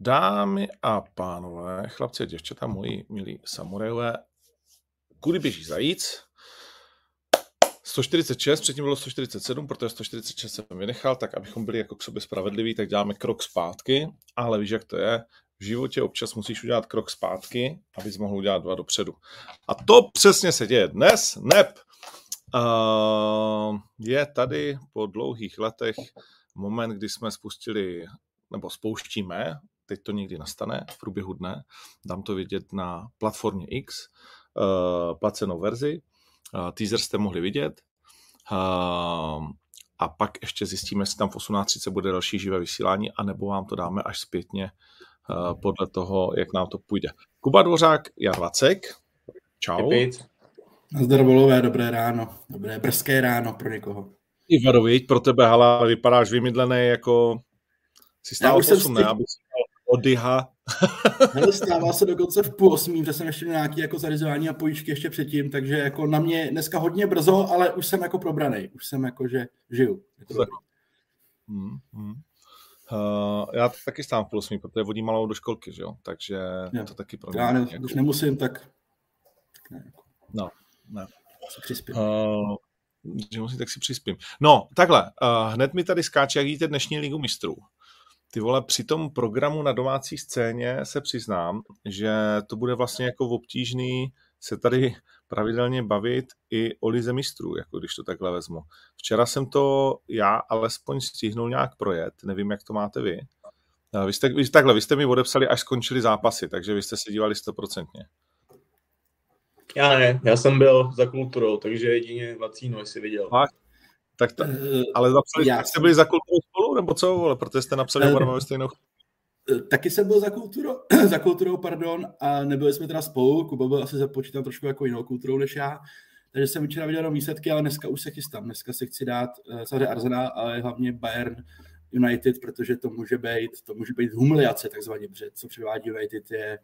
Dámy a pánové, chlapci a děvčata, moji milí samurajové, kudy běží zajíc? 146, předtím bylo 147, protože 146 jsem vynechal, tak abychom byli jako k sobě spravedliví, tak děláme krok zpátky, ale víš, jak to je, v životě občas musíš udělat krok zpátky, abys mohl udělat dva dopředu. A to přesně se děje dnes, neb. Uh, je tady po dlouhých letech moment, kdy jsme spustili, nebo spouštíme teď to někdy nastane v průběhu dne, dám to vidět na platformě X, uh, placenou verzi, uh, teaser jste mohli vidět, uh, a pak ještě zjistíme, jestli tam v 18.30 bude další živé vysílání, anebo vám to dáme až zpětně uh, podle toho, jak nám to půjde. Kuba Dvořák, Jan Vacek, čau. Zdar volové, dobré ráno, dobré brzké ráno pro někoho. Ivaro, pro tebe, hala, vypadáš vymydlený jako si stál posun, ne, aby si odyha. Ale stává se dokonce v půl osmí, že jsem ještě nějaký jako zarizování a pojíčky ještě předtím, takže jako na mě dneska hodně brzo, ale už jsem jako probraný, už jsem jako, že žiju. Je to hmm, hmm. Uh, já taky stám v půl osmí, protože vodím malou do školky, že jo? takže jo. to taky pro mě. Já ne, jako... už nemusím, tak... Ne, jako... No, ne. Přispím. Uh, že musím, tak si přispím. No, takhle, uh, hned mi tady skáče, jak jíte dnešní ligu mistrů. Ty vole, při tom programu na domácí scéně se přiznám, že to bude vlastně jako obtížný se tady pravidelně bavit i o lize mistrů, jako když to takhle vezmu. Včera jsem to já alespoň stihnul nějak projet, nevím, jak to máte vy. Vy jste, vy, takhle, vy jste mi odepsali, až skončili zápasy, takže vy jste se dívali stoprocentně. Já ne, já jsem byl za kulturou, takže jedině Vacíno, jestli viděl. Fakt? Tak to, eh, ale napsali, já jste byli za kulturou spolu, nebo co, vole, protože jste napsali oba ve stejnou eh, Taky jsem byl za kulturou, za kulturou, pardon, a nebyli jsme teda spolu, Kuba byl asi započítán trošku jako jinou kulturou než já, takže jsem včera viděl jenom výsledky, ale dneska už se chystám. Dneska si chci dát samozřejmě Arsenal, ale hlavně Bayern United, protože to může být, to může být humiliace takzvaně, protože co předvádí United je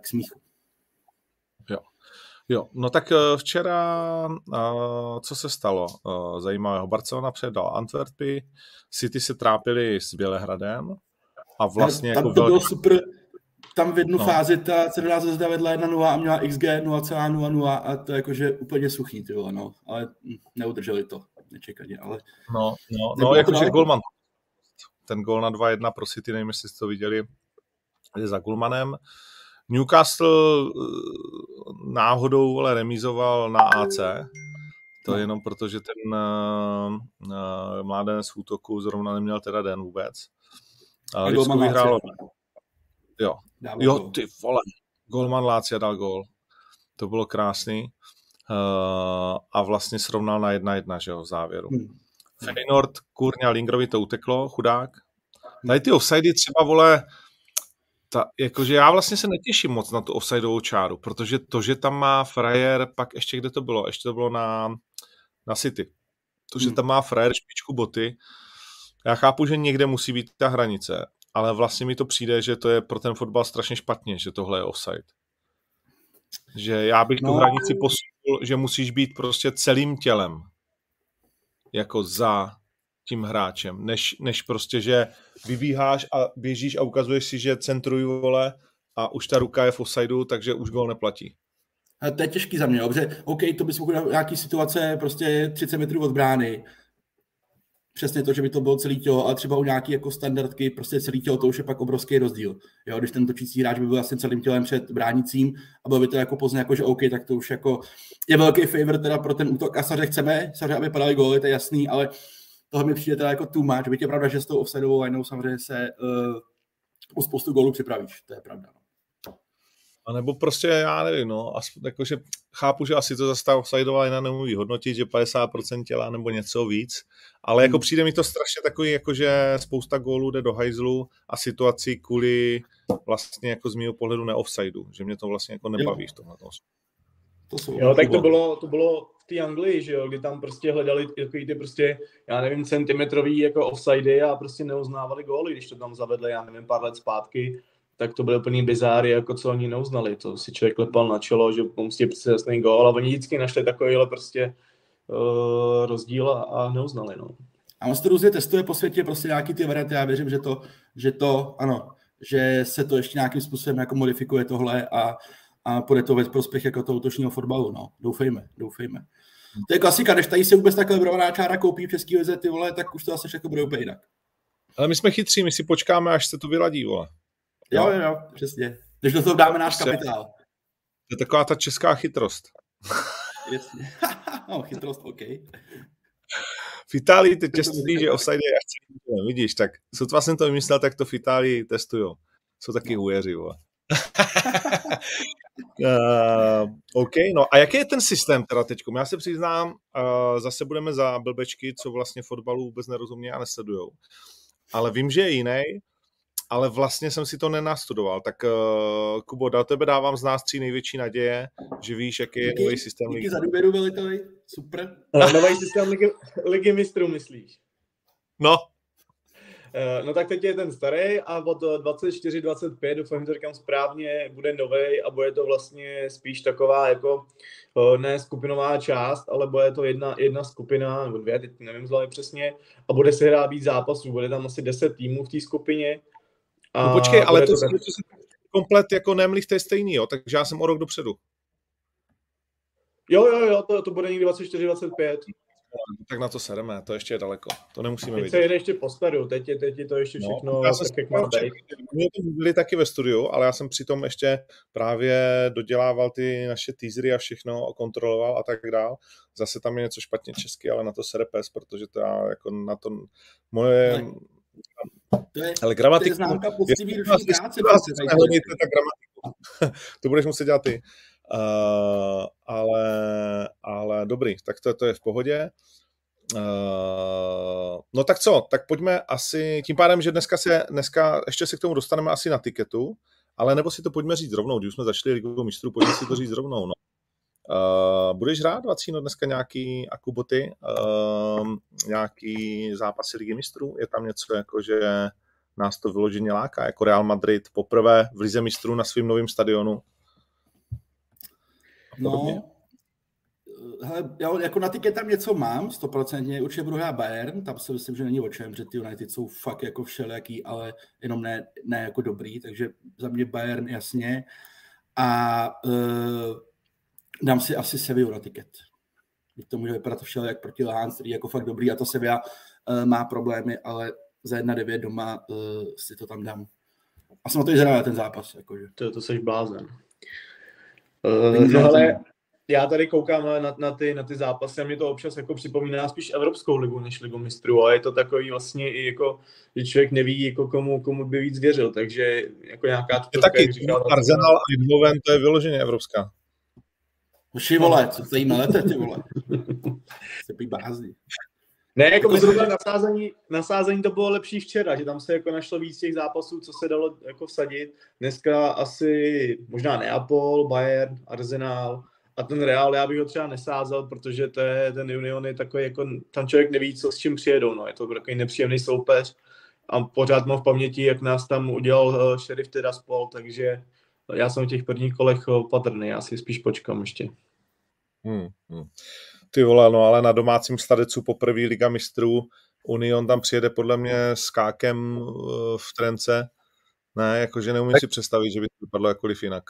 k smíchu. Jo, no tak eh, včera, eh, co se stalo eh, zajímavého? Barcelona předal Antwerpy, City se trápili s Bělehradem a vlastně tam jako to velký... bylo super, tam v jednu no. fázi ta Cervena zde vedla 1-0 a měla XG 0,00 a to je jakože úplně suchý, ty vole, no. Ale neudrželi to nečekaně, ale... No, no, no jakože Golman, ten gol na 2-1 pro City, nevím, jestli jste to viděli, je za Gulmanem. Newcastle eh, náhodou ale remizoval na AC. To je jenom proto, že ten uh, uh, mládenec v útoku zrovna neměl teda den vůbec. Ale Lipsku vyhrálo. Jo. jo, ty vole. Golman Lácia dal gol. To bylo krásný. Uh, a vlastně srovnal na jedna jedna, že jo, v závěru. Hmm. Feyenoord, kurňa Lingrovi to uteklo, chudák. Tady ty offsidy třeba, vole, ta, jakože já vlastně se netěším moc na tu offsideovou čáru, protože to, že tam má frajer, pak ještě kde to bylo, ještě to bylo na, na City, to, že hmm. tam má frajer špičku boty, já chápu, že někde musí být ta hranice, ale vlastně mi to přijde, že to je pro ten fotbal strašně špatně, že tohle je offside. Že já bych no. tu hranici posunul, že musíš být prostě celým tělem jako za tím hráčem, než, než prostě, že vybíháš a běžíš a ukazuješ si, že centruju vole a už ta ruka je v offsideu, takže už gol neplatí. A to je těžký za mě, dobře, OK, to bys mohl nějaký situace prostě 30 metrů od brány, přesně to, že by to bylo celý tělo, ale třeba u nějaký jako standardky, prostě celý tělo, to už je pak obrovský rozdíl. Jo, když ten točící hráč by byl vlastně celým tělem před bránicím a bylo by to jako pozdě, jako že OK, tak to už jako je velký favor teda pro ten útok a samozřejmě chceme, samozřejmě, aby padaly góly, to je jasný, ale tohle mi přijde teda jako too much. Byť je pravda, že s tou offsideovou lineou samozřejmě se uh, o spoustu gólů připravíš, to je pravda. No. A nebo prostě, já nevím, no, jakože chápu, že asi to zase ta offsideová linea nemůže hodnotit, že 50% těla nebo něco víc, ale jako hmm. přijde mi to strašně takový, jakože spousta gólů jde do hajzlu a situací kvůli vlastně jako z mého pohledu neoffsideu, že mě to vlastně jako nebaví v tomhle. To jsou jo, tak to bylo, to bylo té Anglii, že jo, kdy tam prostě hledali takový ty prostě, já nevím, centimetrový jako offsidy a prostě neuznávali góly, když to tam zavedli, já nevím, pár let zpátky, tak to byly plný bizáry, jako co oni neuznali. To si člověk lepal na čelo, že prostě prostě jasný gól a oni vždycky našli takovýhle prostě uh, rozdíl a, a neuznali, no. A on se to různě testuje po světě, prostě nějaký ty varianty, já věřím, že to, že to, ano, že se to ještě nějakým způsobem jako modifikuje tohle a, a půjde to ve prospěch jako toho útočního fotbalu, no. Doufejme, doufejme. To je klasika, než tady se vůbec takhle librovaná čára koupí v České lize, ty vole, tak už to zase jako bude úplně jinak. Ale my jsme chytří, my si počkáme, až se to vyladí, vole. Jo, jo, jo, přesně. Když do toho dáme náš kapitál. To je taková ta česká chytrost. Jasně. no, chytrost, OK. V Itálii teď testují, že offside je až vidíš, tak sotva jsem to vymyslel, tak to v Itálii testují. Jsou taky no. ujeři, vole. uh, OK, no a jaký je ten systém teda teď? Já se přiznám, uh, zase budeme za blbečky, co vlastně fotbalu vůbec nerozumí a nesledujou. Ale vím, že je jiný ale vlastně jsem si to nenastudoval. Tak uh, Kubo, do tebe dávám z nás tří největší naděje, že víš, jaký je nový systém ligy. Díky za důvěru, veliteli. Super. nový systém ligy, ligy mistrů, myslíš? No. Uh, no tak teď je ten starý a od 24-25, doufám, že říkám správně, bude nový a bude to vlastně spíš taková jako uh, ne skupinová část, ale bude to jedna, jedna skupina, nebo dvě, teď nevím zlevě přesně, a bude se hrát víc zápasů, bude tam asi 10 týmů v té skupině a no počkej, ale to, to, to se komplet jako nemlív, to je stejný, jo, takže já jsem o rok dopředu. Jo, jo, jo, to, to bude někdy 24-25. Tak na to sereme, to ještě je daleko, to nemusíme vidět. Teď se jede ještě po staru, teď je, teď je to ještě no, všechno no, já tak, jak má být. My to byli taky ve studiu, ale já jsem přitom ještě právě dodělával ty naše teasery a všechno, kontroloval a tak dál. Zase tam je něco špatně česky, ale na to sere pes, protože to já jako na to moje... No to je, ale gramatiku, to je známka poctivý ruční práce. to budeš muset dělat ty. Uh, ale, ale dobrý, tak to, to je v pohodě. Uh, no tak co, tak pojďme asi, tím pádem, že dneska se, dneska ještě se k tomu dostaneme asi na tiketu, ale nebo si to pojďme říct rovnou, když jsme začali ligovou mistrů, pojďme si to říct rovnou, no. Uh, budeš hrát, Vacíno, dneska nějaký akuboty, uh, nějaký zápasy ligy mistrů? Je tam něco jako, že nás to vyloženě láká, jako Real Madrid poprvé v lize mistrů na svým novém stadionu? No, hele, já jako na tiket tam něco mám, stoprocentně, určitě budu hrát Bayern, tam si myslím, že není o čem, že ty United jsou fakt jako všelijaký, ale jenom ne, ne jako dobrý, takže za mě Bayern jasně. A uh, dám si asi Sevillu na tiket. To může vypadat všelijak proti Lán, který je jako fakt dobrý a to Sevilla uh, má problémy, ale za 1-9 doma uh, si to tam dám. A jsem na to i ten zápas. Jakože. To, to seš blázen. Uh, no ale já tady koukám na, na, ty, na ty zápasy a mě to občas jako připomíná spíš Evropskou ligu než ligu mistrů a je to takový vlastně i jako, že člověk neví, jako komu, komu by víc věřil, takže jako nějaká... Je taky Arsenal a Eindhoven, to je vyloženě evropská. Hoši, vole, co se jí melete, ty vole? Se pí bází. Ne, jako zrovna nasázení, nasázení to bylo lepší včera, že tam se jako našlo víc těch zápasů, co se dalo jako vsadit. Dneska asi možná Neapol, Bayern, Arsenal a ten Real, já bych ho třeba nesázel, protože to je, ten Union je takový, jako, tam člověk neví, co s čím přijedou, no. je to takový nepříjemný soupeř a pořád mám v paměti, jak nás tam udělal uh, šerif Tiraspol, takže já jsem v těch prvních kolech opatrný, já si spíš počkám ještě. Hmm, hmm. Ty vole, no ale na domácím stadecu poprvé Liga mistrů Union tam přijede podle mě s kákem eh, v trence. Ne, jakože neumím tak... si představit, že by to vypadlo jakkoliv jinak.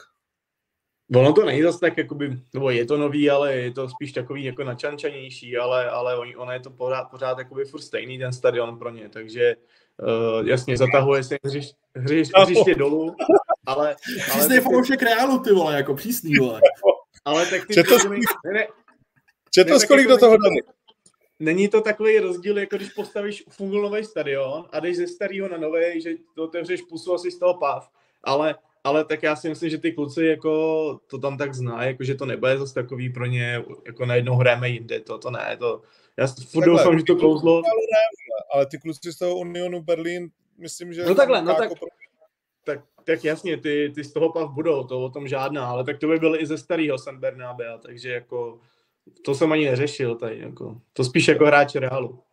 Ono to není zase tak, jakoby, nebo je to nový, ale je to spíš takový jako načančanější, ale, ale ono je to pořád, pořád jakoby furt stejný ten stadion pro ně, takže uh, jasně zatahuje se hřiš, hřiš, hřiště dolů, ale... Přísný ale fanoušek Reálu, ty vole, jako přísný, vole. Ale tak ty... Četl, ne, ne, Četl kolik do toho dali? Není to takový rozdíl, jako když postavíš fungový stadion a jdeš ze starého na nový, že to otevřeš pusu asi z toho pav, ale ale tak já si myslím, že ty kluci jako to tam tak zná, jako že to nebude zase takový pro ně, jako najednou hrajeme jinde, to, to ne, to, já furt doufám, že to kouzlo. Ale ty kluci z toho Unionu Berlín, myslím, že... No takhle, no tak, tak, tak jasně, ty, ty z toho pav budou, to o tom žádná, ale tak to by byl i ze starého San Bernabea, takže jako to jsem ani neřešil tady, jako, to spíš jako hráč Realu.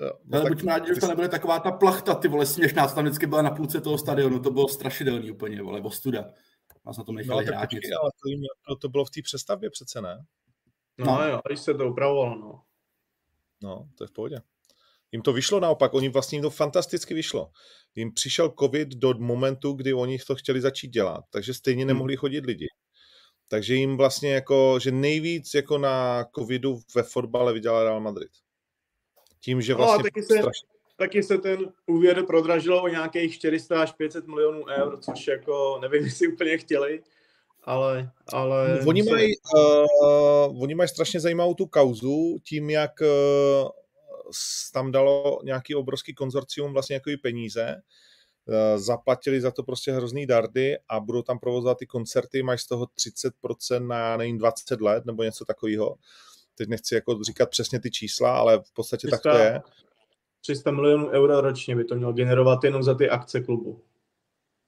Jo, no, ale buďme rádi, že to nebude taková ta plachta, ty vole, směšná, co tam vždycky byla na půlce toho stadionu, to bylo strašidelný úplně, vole, ostuda. Nás na tom nechali no, hrát počkej, ale to, to, bylo v té přestavbě přece, ne? No, no jo, když se to upravovalo, no. No, to je v pohodě. Jim to vyšlo naopak, oni vlastně jim to fantasticky vyšlo. Jim přišel covid do momentu, kdy oni to chtěli začít dělat, takže stejně hmm. nemohli chodit lidi. Takže jim vlastně jako, že nejvíc jako na covidu ve fotbale vydělal Real Madrid. Tím, že vlastně... No, taky, se, strašně... taky se ten úvěr prodražilo o nějakých 400 až 500 milionů eur, což jako nevím, jestli úplně chtěli, ale... ale oni, mají, uh, oni mají strašně zajímavou tu kauzu tím, jak uh, tam dalo nějaký obrovský konzorcium vlastně jako peníze, zaplatili za to prostě hrozný dardy a budou tam provozovat ty koncerty, mají z toho 30% na, nevím, 20 let nebo něco takového. Teď nechci jako říkat přesně ty čísla, ale v podstatě 300, tak to je. 300 milionů euro ročně by to mělo generovat jenom za ty akce klubu.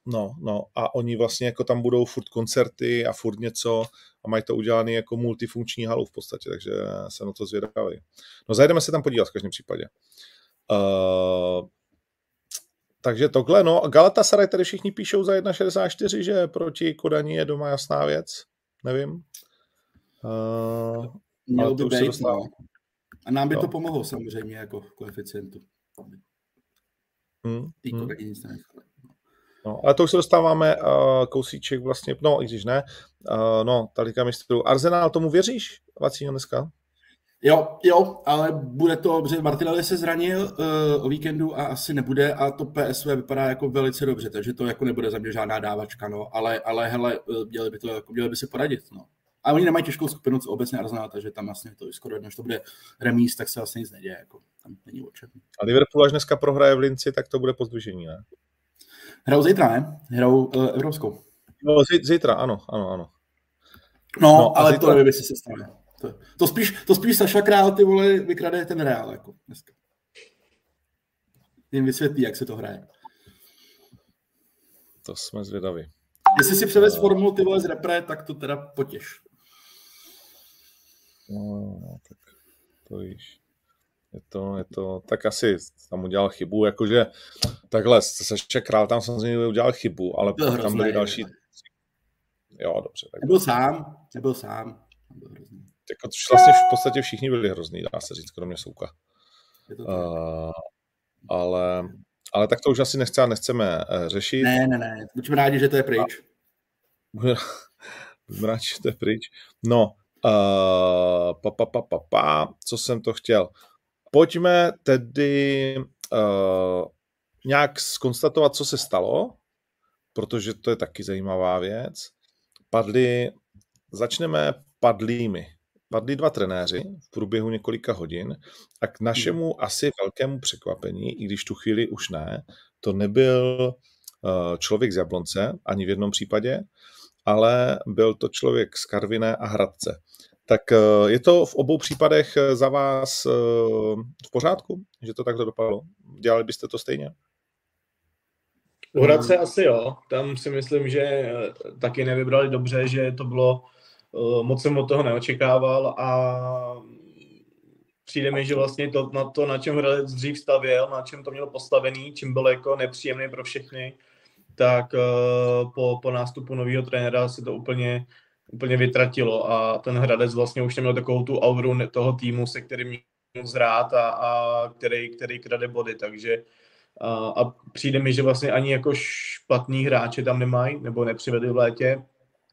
No, no a oni vlastně jako tam budou furt koncerty a furt něco a mají to udělané jako multifunkční halu v podstatě, takže se na to zvědavý. No zajdeme se tam podívat v každém případě. Uh, takže tohle, no, Galatasaray tady všichni píšou za 1,64, že proti Kodani je doma jasná věc, nevím. Uh, Mělo by být, no. A nám by no. to pomohlo samozřejmě jako koeficientu. Hmm. Tý hmm. nic No, ale to už se dostáváme uh, kousíček vlastně, no i když ne, uh, no, talika mistrů. Arsenal, tomu věříš, Vacíňo, dneska? Jo, jo, ale bude to, protože Martinelli se zranil uh, o víkendu a asi nebude a to PSV vypadá jako velice dobře, takže to jako nebude za mě žádná dávačka, no, ale, ale hele, měli by to, jako, měli by si poradit, no. A oni nemají těžkou skupinu, co obecně Arsenal, takže tam vlastně to je skoro jedno, že to bude remíz, tak se vlastně nic neděje, jako tam není o čem. A Liverpool až dneska prohraje v Linci, tak to bude pozdvižení, ne? Hrajou zítra, ne? Hrajou uh, evropskou. No, zítra, ano, ano, ano. No, no ale zítra... to nevím, jestli se stane. To, to, spíš, to spíš Saša Král, ty vole, vykrade ten Real, jako dneska. Jim vysvětlí, jak se to hraje. To jsme zvědaví. Jestli si převez formu ty vole z repre, tak to teda potěš. No, tak to víš. Je to, je to, tak asi tam udělal chybu, jakože takhle, se Král tam samozřejmě udělal chybu, ale byl tam byly další... Jo, dobře. Tak... Nebyl sám, nebyl sám. Byl Jako, vlastně v podstatě všichni byli hrozný, dá se říct, kromě Souka. Uh, ale, ale tak to už asi nechce, nechceme uh, řešit. Ne, ne, ne, buďme rádi, že to je pryč. Buďme rádi, že to je pryč. No, uh, pa, pa, pa, pa, pa, co jsem to chtěl. Pojďme tedy uh, nějak skonstatovat, co se stalo, protože to je taky zajímavá věc. Padli, začneme padlými. Padli dva trenéři v průběhu několika hodin a k našemu hmm. asi velkému překvapení, i když tu chvíli už ne, to nebyl uh, člověk z Jablonce, ani v jednom případě, ale byl to člověk z Karviné a Hradce. Tak eh, je to v obou případech eh, za vás eh, v pořádku, že to takhle dopadlo? Dělali byste to stejně? U Hradce asi jo. Tam si myslím, že taky nevybrali dobře, že to bylo, moc jsem od toho neočekával a přijde mi, že vlastně to, na to, na čem Hradec dřív stavěl, na čem to mělo postavený, čím bylo jako nepříjemné pro všechny, tak po, po nástupu nového trenéra se to úplně úplně vytratilo a ten Hradec vlastně už neměl takovou tu auru toho týmu, se kterým měl zrát a, a který, který krade body, takže a, a přijde mi, že vlastně ani jako špatný hráče tam nemají, nebo nepřivedli v létě.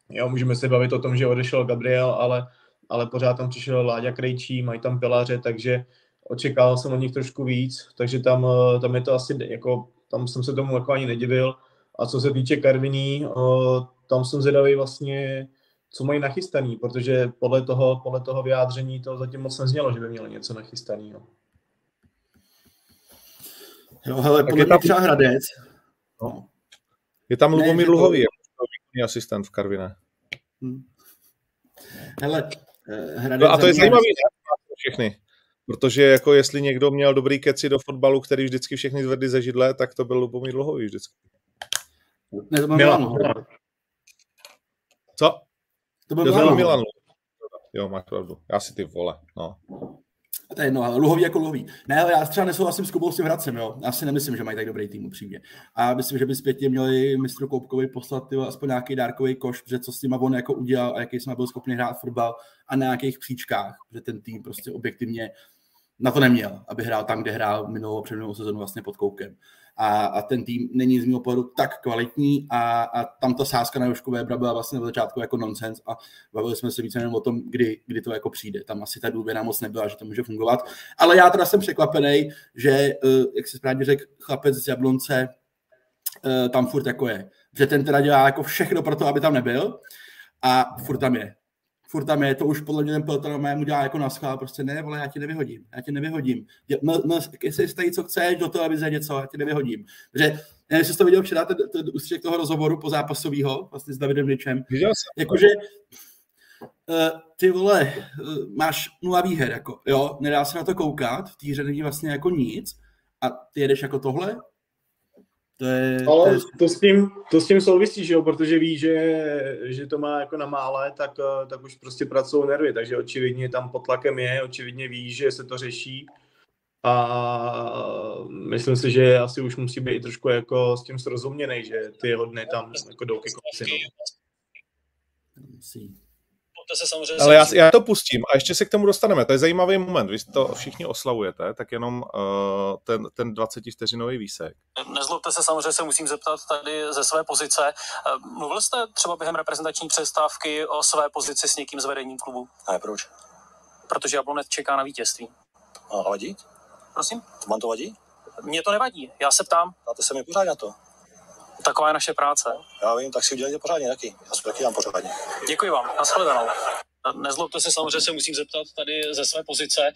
Jo, můžeme se bavit o tom, že odešel Gabriel, ale, ale pořád tam přišel Láďa Krejčí, mají tam pilaře, takže očekával jsem od nich trošku víc, takže tam, tam je to asi, jako, tam jsem se tomu jako ani nedivil. A co se týče Karviní, tam jsem zvědavý vlastně, co mají nachystaný, protože podle toho, podle toho vyjádření to zatím moc neznělo, že by měli něco nachystaného. Jo, hele, podle mě tam... třeba Hradec. No. Je tam Lubomír Luhový, jako asistent v Karviné. Hmm. Hele, eh. No a to je zajímavý všechny. Protože jako jestli někdo měl dobrý keci do fotbalu, který vždycky všechny zvedli ze židle, tak to byl Lubomír Luhový vždycky. Ne, to byl Milan. Co? To byl Milan. Milan. Jo, máš pravdu. Já si ty vole, no. To je jedno, ale Luhový jako Luhový. Ne, ale já třeba nesouhlasím s Kubou s tím Hradcem, jo. Já si nemyslím, že mají tak dobrý tým upřímně. A myslím, že by zpětně měli mistru Koupkovi poslat tyvo, aspoň nějaký dárkový koš, že co s tím on jako udělal a jaký jsme byl schopni hrát fotbal a na nějakých příčkách, že ten tým prostě objektivně na to neměl, aby hrál tam, kde hrál minulou předminulou sezonu vlastně pod Koukem. A, a, ten tým není z mého pohledu tak kvalitní a, a tam ta sázka na Jošku Webra byla vlastně na začátku jako nonsens a bavili jsme se více jenom o tom, kdy, kdy to jako přijde. Tam asi ta důvěra moc nebyla, že to může fungovat. Ale já teda jsem překvapený, že, eh, jak se správně řekl, chlapec z Jablonce eh, tam furt jako je. Že ten teda dělá jako všechno pro to, aby tam nebyl a furt tam je furt tam je, to už podle mě ten Pelton mu dělá jako na schvál, prostě ne, vole, já ti nevyhodím, já ti nevyhodím. Jestli jsi co chceš, do toho, aby za něco, já ti nevyhodím. Takže nevím, jestli jsi to viděl včera, ten, ten ústřek toho rozhovoru po zápasového, vlastně s Davidem Ničem. Jakože, uh, ty vole, uh, máš nula výher, jako, jo, nedá se na to koukat, v té hře není vlastně jako nic a ty jedeš jako tohle, to je, Ale to, je... to, s tím, to s tím souvisí, že jo? protože ví, že, že to má jako na mále, tak, eh, tak už prostě pracují nervy, takže očividně tam pod tlakem je, očividně ví, že se to řeší a myslím si, že asi už musí být trošku jako s tím srozuměný, že ty jeho dny tam jako jdou ke konci. No. Musí to se samozřejmě... Ale já, já to pustím a ještě se k tomu dostaneme. To je zajímavý moment. Vy to všichni oslavujete, tak jenom uh, ten, ten 20 vteřinový výsek. Nezlobte se, samozřejmě se musím zeptat tady ze své pozice. Eh, mluvil jste třeba během reprezentační přestávky o své pozici s někým z vedení klubu? A proč? Protože Jablonec čeká na vítězství. A vadí? Prosím? Vám to vadí? Mně to nevadí, já se ptám. Dáte se mi pořád na to. Taková je naše práce. Já vím, tak si udělejte pořádně taky. Já si taky dám pořádně. Děkuji vám, nashledanou. Nezlobte se, samozřejmě se musím zeptat tady ze své pozice.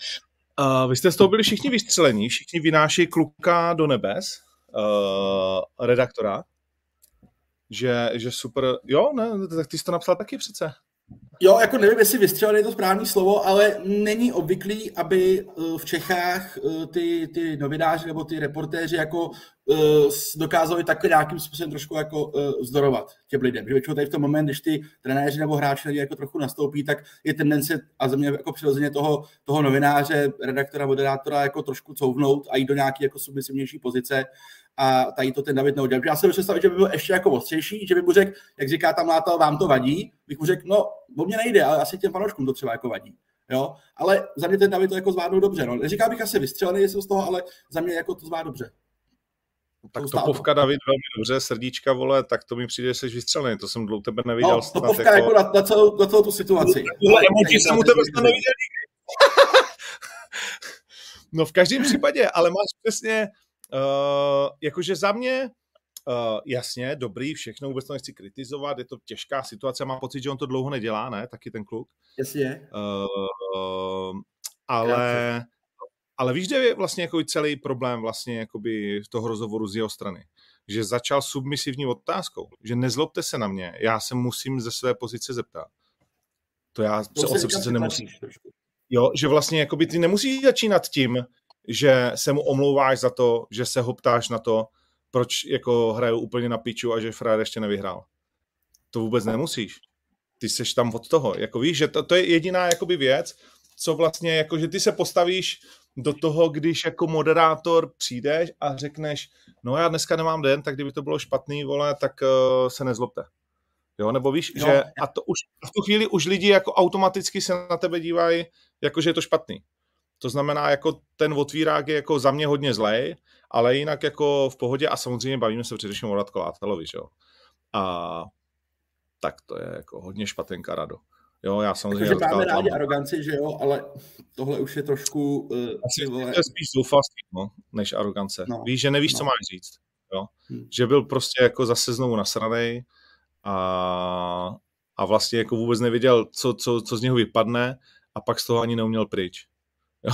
Uh, vy jste z toho byli všichni vystřelení, všichni vynáší kluka do nebes, uh, redaktora, že, že super, jo, ne, tak ty jsi to napsal taky přece. Jo, jako nevím, jestli vystřelil je to správné slovo, ale není obvyklý, aby eh, v Čechách eh, ty, ty novináři nebo ty reportéři jako eh, dokázali takhle nějakým způsobem trošku jako zdorovat těm lidem. Že většinou tady v tom moment, když ty trenéři nebo hráči jako trochu nastoupí, tak je tendence a ze mě jako přirozeně toho, toho novináře, redaktora, moderátora jako trošku couvnout a jít do nějaké jako submisivnější pozice a tady to ten David neudělal. Já jsem představil, že by byl ještě jako ostřejší, že by mu řekl, jak říká tam Látal, vám to vadí, bych mu řekl, no, o mě nejde, ale asi těm fanouškům to třeba jako vadí. Jo? Ale za mě ten David to jako zvládnul dobře. No. Neříkám bych asi vystřelený jsem z toho, ale za mě jako to zvládl dobře. Tak to povka David velmi dobře, srdíčka, vole, tak to mi přijde, že jsi vystřelený, to jsem dlouho tebe neviděl. No, to povka jako, jako na, na, celou, na celou tu situaci. Tohle emoji jsem u tebe neviděl No v každém případě, ale máš přesně, Uh, jakože za mě, uh, jasně, dobrý, všechno, vůbec to nechci kritizovat, je to těžká situace, mám pocit, že on to dlouho nedělá, ne, taky ten kluk. Jasně. Uh, ale, ale víš, kde je vlastně jako celý problém vlastně jakoby toho rozhovoru z jeho strany? Že začal submisivní otázkou, že nezlobte se na mě, já se musím ze své pozice zeptat. To já to se, se přece nemusím. Jo, že vlastně jakoby ty nemusíš začínat tím, že se mu omlouváš za to, že se ho ptáš na to, proč jako hrajou úplně na piču a že Frajer ještě nevyhrál. To vůbec nemusíš. Ty seš tam od toho. Jako víš, že to, to je jediná jakoby věc, co vlastně, jako že ty se postavíš do toho, když jako moderátor přijdeš a řekneš, no já dneska nemám den, tak kdyby to bylo špatný, vole, tak uh, se nezlobte. Jo, nebo víš, no. že a to už v tu chvíli už lidi jako automaticky se na tebe dívají, jako že je to špatný. To znamená, jako ten otvírák je jako za mě hodně zlej, ale jinak jako v pohodě a samozřejmě bavíme se především o Radko Látalovi, jo. A tak to je jako hodně špatenka rado. Jo, já samozřejmě... Takže máme rádi aroganci, že jo, ale tohle už je trošku... Uh, Asi vole... to je spíš zoufalství, no, než arogance. No, Víš, že nevíš, no. co máš říct. Jo? Hmm. Že byl prostě jako zase znovu nasranej a, a vlastně jako vůbec nevěděl, co, co, co z něho vypadne a pak z toho ani neuměl pryč. Jo.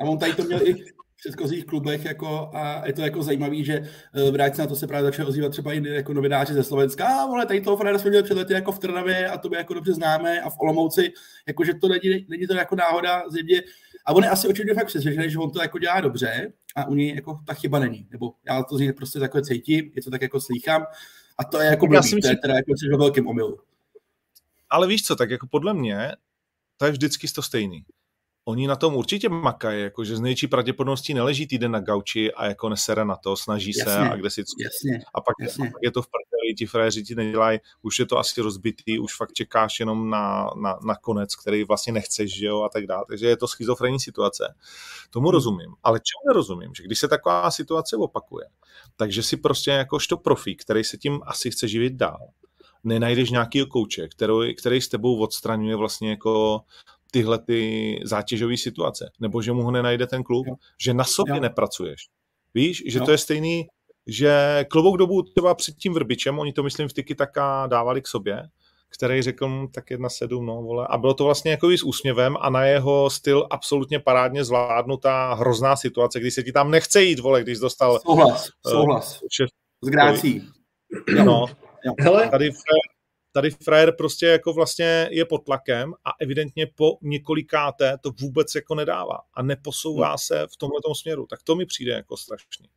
A on tady to měl i v předchozích klubech jako, a je to jako zajímavý, že eh, v reakci na to se právě začal ozývat třeba i jako novináři ze Slovenska, a vole, tady toho Freda jsme měli před lety jako v Trnavě a to by jako dobře známe a v Olomouci, jako že to není, není to jako náhoda země. A on je asi očividně fakt přesvědčený, že on to jako dělá dobře a u něj jako ta chyba není. Nebo já to z něj prostě takhle cítím, je to tak jako slýchám. A to je jako blbý, myslím, to je teda jako ve velkým omylu. Ale víš co, tak jako podle mě, to je vždycky to stejný oni na tom určitě makají, jakože z největší pravděpodobností neleží týden na gauči a jako nesere na to, snaží jasně, se a kde si co. Jasně, a pak, jasně. pak je to v prdeli, ti frajeři ti nedělají, už je to asi rozbitý, už fakt čekáš jenom na, na, na konec, který vlastně nechceš, že jo, a tak dále. Takže je to schizofrenní situace. Tomu hmm. rozumím. Ale čemu nerozumím? Že když se taková situace opakuje, takže si prostě jakožto profík, který se tím asi chce živit dál, nenajdeš nějaký kouče, který, který s tebou odstraňuje vlastně jako tyhle ty zátěžové situace, nebo že mu ho nenajde ten klub, jo. že na sobě jo. nepracuješ. Víš, že jo. to je stejný, že klobouk dobu třeba před tím Vrbičem, oni to myslím v Tiki taka dávali k sobě, který řekl mu tak jedna sedm, no vole. A bylo to vlastně jako s úsměvem a na jeho styl absolutně parádně zvládnutá hrozná situace, kdy se ti tam nechce jít, vole, když dostal... Souhlas, uh, souhlas. Šef, S grácí. No, Hele. Tady tady frajer prostě jako vlastně je pod tlakem a evidentně po několikáté to vůbec jako nedává a neposouvá hmm. se v tomhle směru. Tak to mi přijde jako strašný.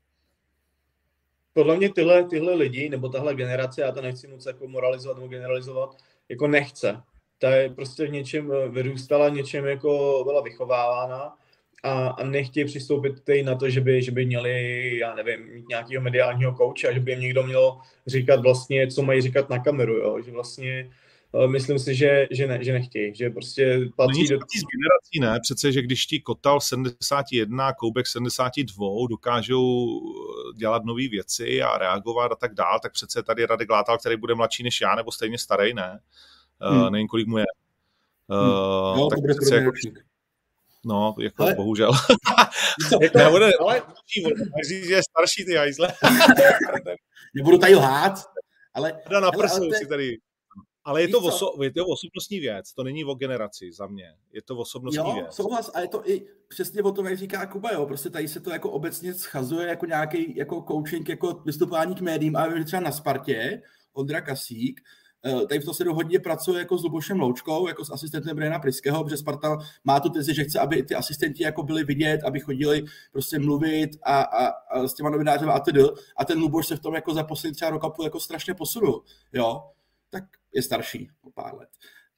Podle mě tyhle, tyhle lidi, nebo tahle generace, já to nechci moc jako moralizovat nebo generalizovat, jako nechce. Ta je prostě v něčem vyrůstala, něčem jako byla vychovávána a, a nechtějí přistoupit tady na to, že by, že by měli, já nevím, mít nějakého mediálního kouče a že by jim někdo měl říkat vlastně, co mají říkat na kameru, jo? že vlastně uh, myslím si, že, že, ne, že nechtějí, že prostě patří Není do... z generací, ne? Přece, že když ti Kotal 71 Koubek 72 dokážou eh, dělat nové věci a reagovat a tak dál, tak přece tady Radek Látal, který bude mladší než já, nebo stejně starý, ne? Hmm. Uh, nevím, kolik mu je. Uh, hmm. no, tak přece jako, No, jako ale... bohužel. jako, Nebude, ale... Říct, že je starší ty hajzle. Nebudu tady lhát, ale... Na prsu ale, si tady. Ale je to, oso, je to osobnostní věc, to není o generaci za mě. Je to osobnostní jo, věc. souhlas, a je to i přesně o tom, jak říká Kuba, jo. Prostě tady se to jako obecně schazuje jako nějaký jako coaching, jako vystupování k médiím, a třeba na Spartě, Ondra Kasík, tady v to se hodně pracuje jako s Lubošem Loučkou, jako s asistentem Briana Priského, protože Sparta má tu tezi, že chce, aby ty asistenti jako byli vidět, aby chodili prostě mluvit a, a, a s těma novinářem a tedy. A ten Luboš se v tom jako za poslední třeba roka půl jako strašně posunul, jo. Tak je starší o pár let.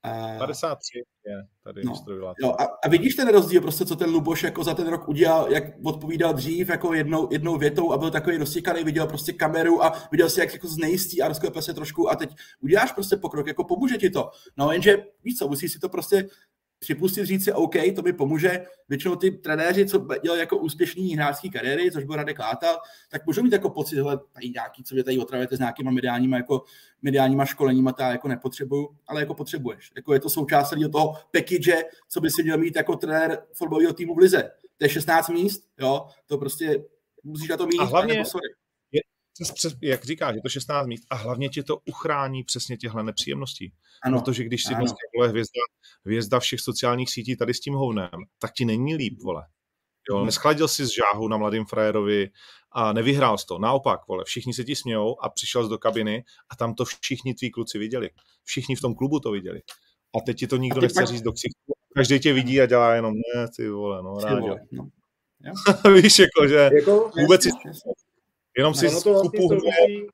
A... 53 je tady no, jo, a, a, vidíš ten rozdíl, prostě, co ten Luboš jako za ten rok udělal, jak odpovídal dřív jako jednou, jednou větou a byl takový rozsíkaný, viděl prostě kameru a viděl si, jak jako znejistí a rozklepe se trošku a teď uděláš prostě pokrok, jako pomůže ti to. No jenže víš co, musíš si to prostě připustit, říct si, OK, to mi pomůže. Většinou ty trenéři, co dělají jako úspěšní hráčské kariéry, což byl Radek Látal, tak můžou mít jako pocit, že tady nějaký, co vy tady otravujete s nějakýma mediálníma, jako mediálníma školeníma, ta jako nepotřebuju, ale jako potřebuješ. Jako je to součást toho package, co by si měl mít jako trenér fotbalového týmu v Lize. To je 16 míst, jo, to prostě musíš na to mít. A hlavně, jako, sorry přes, přes, jak říkáš, je to 16 míst a hlavně tě to uchrání přesně těchto nepříjemností. Ano, Protože když si vlastně vole hvězda, hvězda všech sociálních sítí tady s tím hovnem, tak ti není líp, vole. Jo, hmm. neschladil si z žáhu na mladým frajerovi a nevyhrál jsi to. Naopak, vole, všichni se ti smějou a přišel jsi do kabiny a tam to všichni tví kluci viděli. Všichni v tom klubu to viděli. A teď ti to nikdo nechce pak... říct do ksichtu. Každý tě vidí a dělá jenom, ne, ty vole, no, rád. No. Víš, jako, že jako, vůbec si Jenom si no, to vlastně souvisí,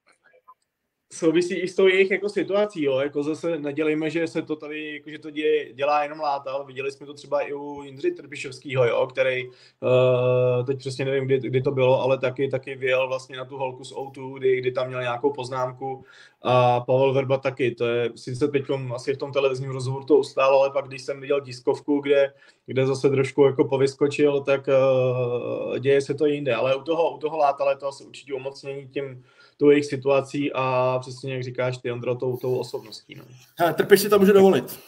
souvisí i s tou jejich jako situací, jo, jako zase nedělejme, že se to tady, jako že to děje, dělá jenom látal, viděli jsme to třeba i u Jindři Trpišovského, jo, který, uh, teď přesně nevím, kdy, kdy to bylo, ale taky, taky vyjel vlastně na tu holku z O2, kdy, kdy tam měl nějakou poznámku. A Pavel Verba taky, to je sice teď asi v tom televizním rozhovoru to ustálo, ale pak když jsem viděl tiskovku, kde, kde zase trošku jako povyskočil, tak uh, děje se to jinde, ale u toho, u toho látale to asi určitě umocnění tím, tou jejich situací a přesně jak říkáš ty, Ondro, tou, tou osobností. No. Hele, trpěš si to může dovolit.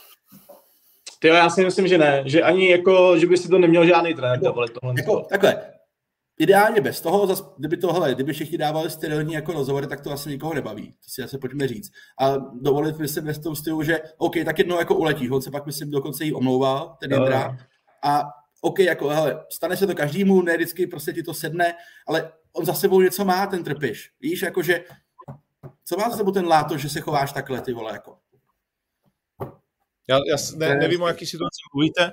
Ty já si myslím, že ne. Že ani jako, že by si to neměl žádný trenér dovolit. Tohle jako, takhle, ideálně bez toho, zas, kdyby to, hele, kdyby všichni dávali sterilní jako rozhovory, tak to asi nikoho nebaví. To si asi pojďme říct. A dovolit myslím bez toho stylu, že OK, tak jednou jako uletí. On se pak myslím dokonce jí omlouval, ten Jindra. A OK, jako, hele, stane se to každému, ne vždycky prostě ti to sedne, ale on za sebou něco má, ten trpiš. Víš, jakože, co má za sebou ten láto, že se chováš takhle, ty vole, jako? Já, já ne, nevím, o jaký situaci mluvíte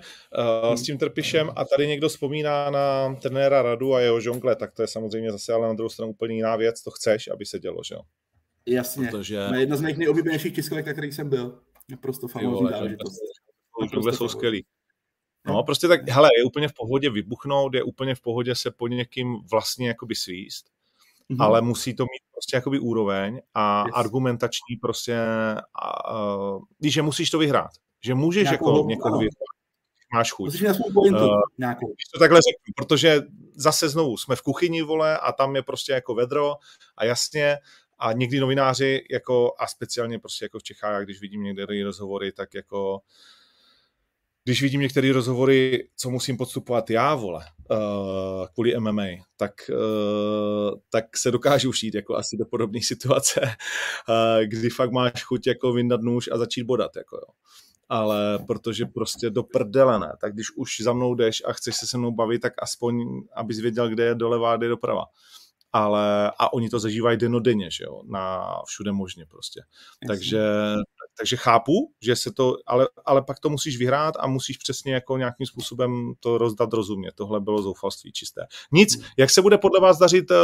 uh, s tím Trpišem a tady někdo vzpomíná na trenéra Radu a jeho žongle, tak to je samozřejmě zase ale na druhou stranu úplně jiná věc, to chceš, aby se dělo, že jo? Jasně, Protože... jedna z mých nejoblíbenějších tiskovek, na kterých jsem byl. Naprosto famózní záležitost. Kluby jsou skvělý. No, prostě tak, hele, je úplně v pohodě vybuchnout, je úplně v pohodě se po někým vlastně jakoby svíst, mm-hmm. ale musí to mít prostě jakoby úroveň a yes. argumentační prostě, a, a, že musíš to vyhrát, že můžeš Nějakou jako někoho vyhrát, máš chuť. Musíš pointu, uh, nějakou. to takhle řeknu, protože zase znovu jsme v kuchyni, vole, a tam je prostě jako vedro a jasně, a někdy novináři, jako, a speciálně prostě jako v Čechách, když vidím některé rozhovory, tak jako když vidím některé rozhovory, co musím podstupovat já, vole, uh, kvůli MMA, tak, uh, tak se dokážu šít jako asi do podobné situace, uh, kdy fakt máš chuť jako vyndat nůž a začít bodat, jako jo. Ale protože prostě do prdele ne, tak když už za mnou jdeš a chceš se se mnou bavit, tak aspoň, abys věděl, kde je doleva a kde je doprava ale a oni to zažívají denodenně, že jo, na všude možně prostě. Takže, takže chápu, že se to, ale, ale pak to musíš vyhrát a musíš přesně jako nějakým způsobem to rozdat rozumně. Tohle bylo zoufalství čisté. Nic, hmm. jak se bude podle vás dařit uh,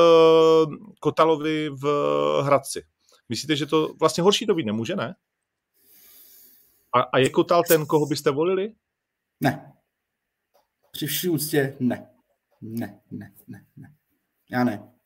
Kotalovi v Hradci? Myslíte, že to vlastně horší to být nemůže, ne? A, a je Kotal ten, koho byste volili? Ne. Při vší úctě ne. Ne, ne, ne, ne. Já ne.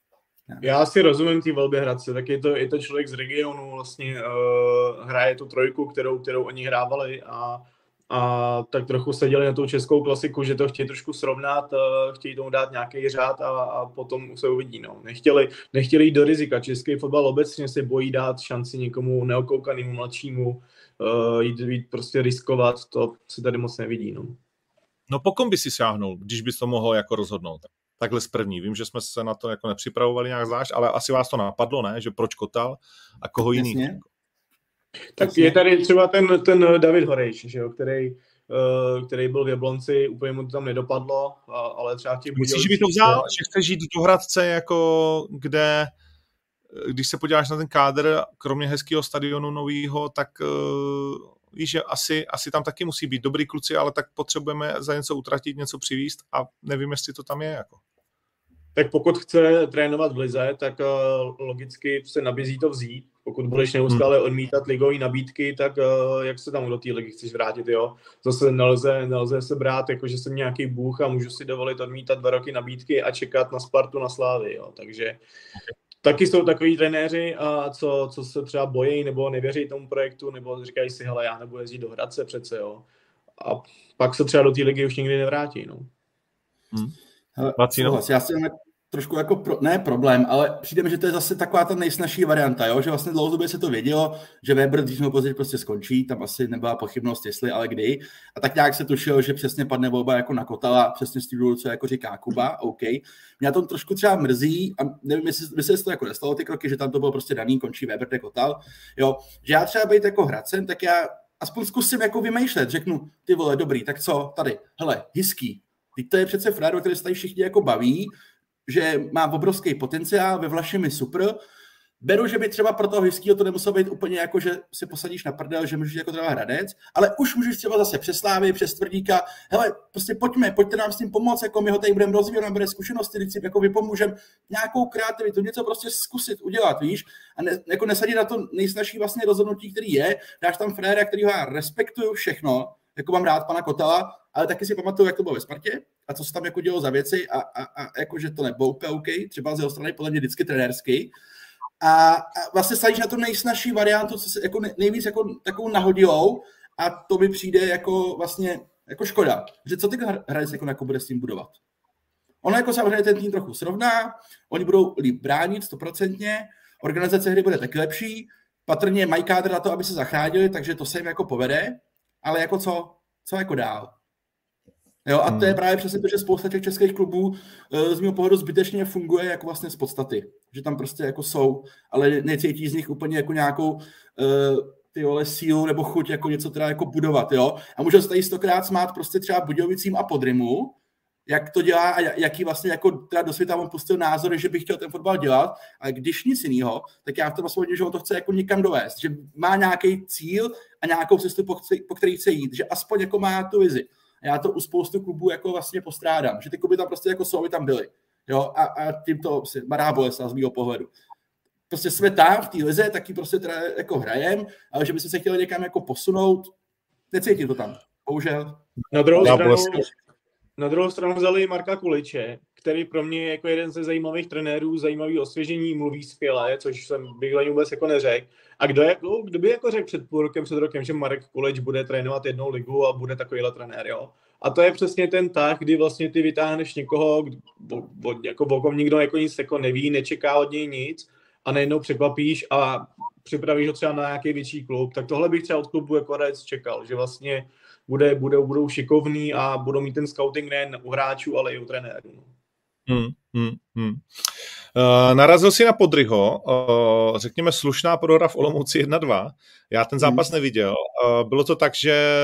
Já si rozumím té volbě Hradce, tak je to, je to člověk z regionu, vlastně uh, hraje tu trojku, kterou, kterou oni hrávali a, a tak trochu seděli na tou českou klasiku, že to chtějí trošku srovnat, uh, chtějí tomu dát nějaký řád a, a potom se uvidí. No. Nechtěli, nechtěli jít do rizika. Český fotbal obecně se bojí dát šanci někomu neokoukanému mladšímu, uh, jít, jít prostě riskovat, to se tady moc nevidí. No. No po kom by si sáhnul, když bys to mohl jako rozhodnout? Takhle z první. Vím, že jsme se na to jako nepřipravovali nějak zvlášť, ale asi vás to napadlo, ne? Že proč Kotal a koho jiný? Jasně. Tak Jasně. je tady třeba ten, ten David Horejš, že jo, který, uh, který byl v Jablonci, úplně mu to tam nedopadlo, ale třeba ti Myslíš, že by to vzal, že chce žít do Hradce, jako kde když se podíváš na ten kádr, kromě hezkého stadionu nového, tak uh, víš, že asi, asi tam taky musí být dobrý kluci, ale tak potřebujeme za něco utratit, něco přivíst a nevím, jestli to tam je. Jako. Tak pokud chce trénovat v lize, tak uh, logicky se nabízí to vzít. Pokud budeš neustále hmm. odmítat ligové nabídky, tak uh, jak se tam do té ligy chceš vrátit, jo? Zase nelze, nelze se brát, jako že jsem nějaký bůh a můžu si dovolit odmítat dva roky nabídky a čekat na Spartu na Slávy, jo? Takže taky jsou takový trenéři, a co, co se třeba bojí nebo nevěří tomu projektu, nebo říkají si, hele, já nebudu jezdit do Hradce přece, jo. A pak se třeba do té ligy už nikdy nevrátí, no. Hmm. Hele, já si trošku jako, pro, ne problém, ale přijde mi, že to je zase taková ta nejsnažší varianta, jo? že vlastně dlouhodobě se to vědělo, že Weber dřív nebo později prostě skončí, tam asi nebyla pochybnost, jestli, ale kdy. A tak nějak se tušilo, že přesně padne volba jako na Kotala, přesně z toho, co jako říká Kuba, OK. Mě to trošku třeba mrzí, a nevím, jestli, jestli se to jako nestalo ty kroky, že tam to bylo prostě daný, končí Weber de Kotal, jo, že já třeba být jako Hradcem, tak já aspoň zkusím jako vymýšlet, řeknu, ty vole, dobrý, tak co, tady, hele, hiský, Teď to je přece frér, o který se tady všichni jako baví, že má obrovský potenciál, ve Vlašem je super. Beru, že by třeba pro toho Hyskyho to nemuselo být úplně jako, že si posadíš na prdel, že můžeš jako třeba Hradec, ale už můžeš třeba zase přes Slávy, přes Tvrdíka, hele, prostě pojďme, pojďte nám s tím pomoct, jako my ho tady budeme rozvíjet, nám bude zkušenosti, když si jako vypomůžeme nějakou kreativitu, něco prostě zkusit udělat, víš, a ne, jako nesadit na to nejsnažší vlastně rozhodnutí, který je, dáš tam fréra, který já respektuju všechno, jako mám rád pana Kotala, ale taky si pamatuju, jak to bylo ve Spartě a co se tam jako dělo za věci a, a, a jako, že to nebylo úplně OK, třeba z jeho strany podle mě vždycky trenérsky. A, a vlastně sadíš na tu nejsnažší variantu, co se jako nejvíc jako takovou nahodilou a to mi přijde jako vlastně jako škoda. Že co ty Hradec jako, jako bude s tím budovat? Ono jako samozřejmě ten tým trochu srovná, oni budou líp bránit stoprocentně, organizace hry bude taky lepší, patrně mají kádr na to, aby se zachránili, takže to se jim jako povede, ale jako co? Co jako dál? Jo, a to je hmm. právě přesně to, že spousta těch českých klubů eh, z mého pohledu zbytečně funguje jako vlastně z podstaty. Že tam prostě jako jsou, ale necítí z nich úplně jako nějakou uh, ty vole, sílu nebo chuť jako něco teda jako budovat, jo. A může se tady stokrát smát prostě třeba Budějovicím a Podrymu, jak to dělá a jaký vlastně jako teda do světa on pustil názory, že by chtěl ten fotbal dělat, ale když nic jiného, tak já v tom vlastně že on to chce jako někam dovést, že má nějaký cíl a nějakou cestu, po, po který chce jít, že aspoň jako má tu vizi. A já to u spoustu klubů jako vlastně postrádám, že ty kluby tam prostě jako jsou, aby tam byly. Jo, a, a tím to si mará bolest z mého pohledu. Prostě jsme tam v té lize, taky prostě teda jako hrajem, ale že by se chtěli někam jako posunout, necítím to tam. Bohužel. Na druhou, stranu, na druhou stranu vzali Marka Kuliče, který pro mě je jako jeden ze zajímavých trenérů, zajímavý osvěžení, mluví skvěle, což jsem bych vůbec jako neřekl. A kdo, jako, kdo by jako řekl před půl rokem, před rokem, že Marek Kulič bude trénovat jednou ligu a bude takovýhle trenér, jo? A to je přesně ten tah, kdy vlastně ty vytáhneš někoho, bo, bo, jako bokom nikdo jako nic jako neví, nečeká od něj nic a najednou překvapíš a připravíš ho třeba na nějaký větší klub, tak tohle bych třeba od klubu jako čekal, že vlastně bude, bude, budou šikovní a budou mít ten scouting nejen u hráčů, ale i u trenérů. No. Hmm, hmm, hmm. Uh, narazil si na Podryho, uh, řekněme slušná prohra v Olomouci 1-2. Já ten zápas hmm. neviděl. Uh, bylo to tak, že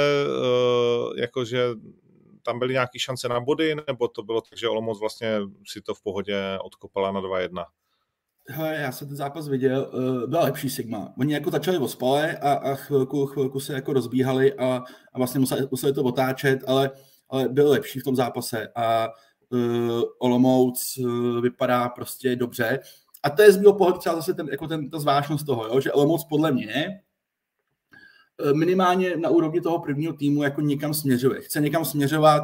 jakože tam byly nějaké šance na body, nebo to bylo tak, že Olomouc vlastně si to v pohodě odkopala na 2-1? Hele, já jsem ten zápas viděl, uh, byla lepší Sigma. Oni jako začali ospale a, a chvilku, chvilku se jako rozbíhali a, a vlastně museli, museli to otáčet, ale, ale byl lepší v tom zápase a uh, Olomouc uh, vypadá prostě dobře. A to je z mého pohledu třeba zase ten, jako ten, ta zvážnost toho, jo, že Olomouc podle mě minimálně na úrovni toho prvního týmu jako někam směřuje. Chce někam směřovat,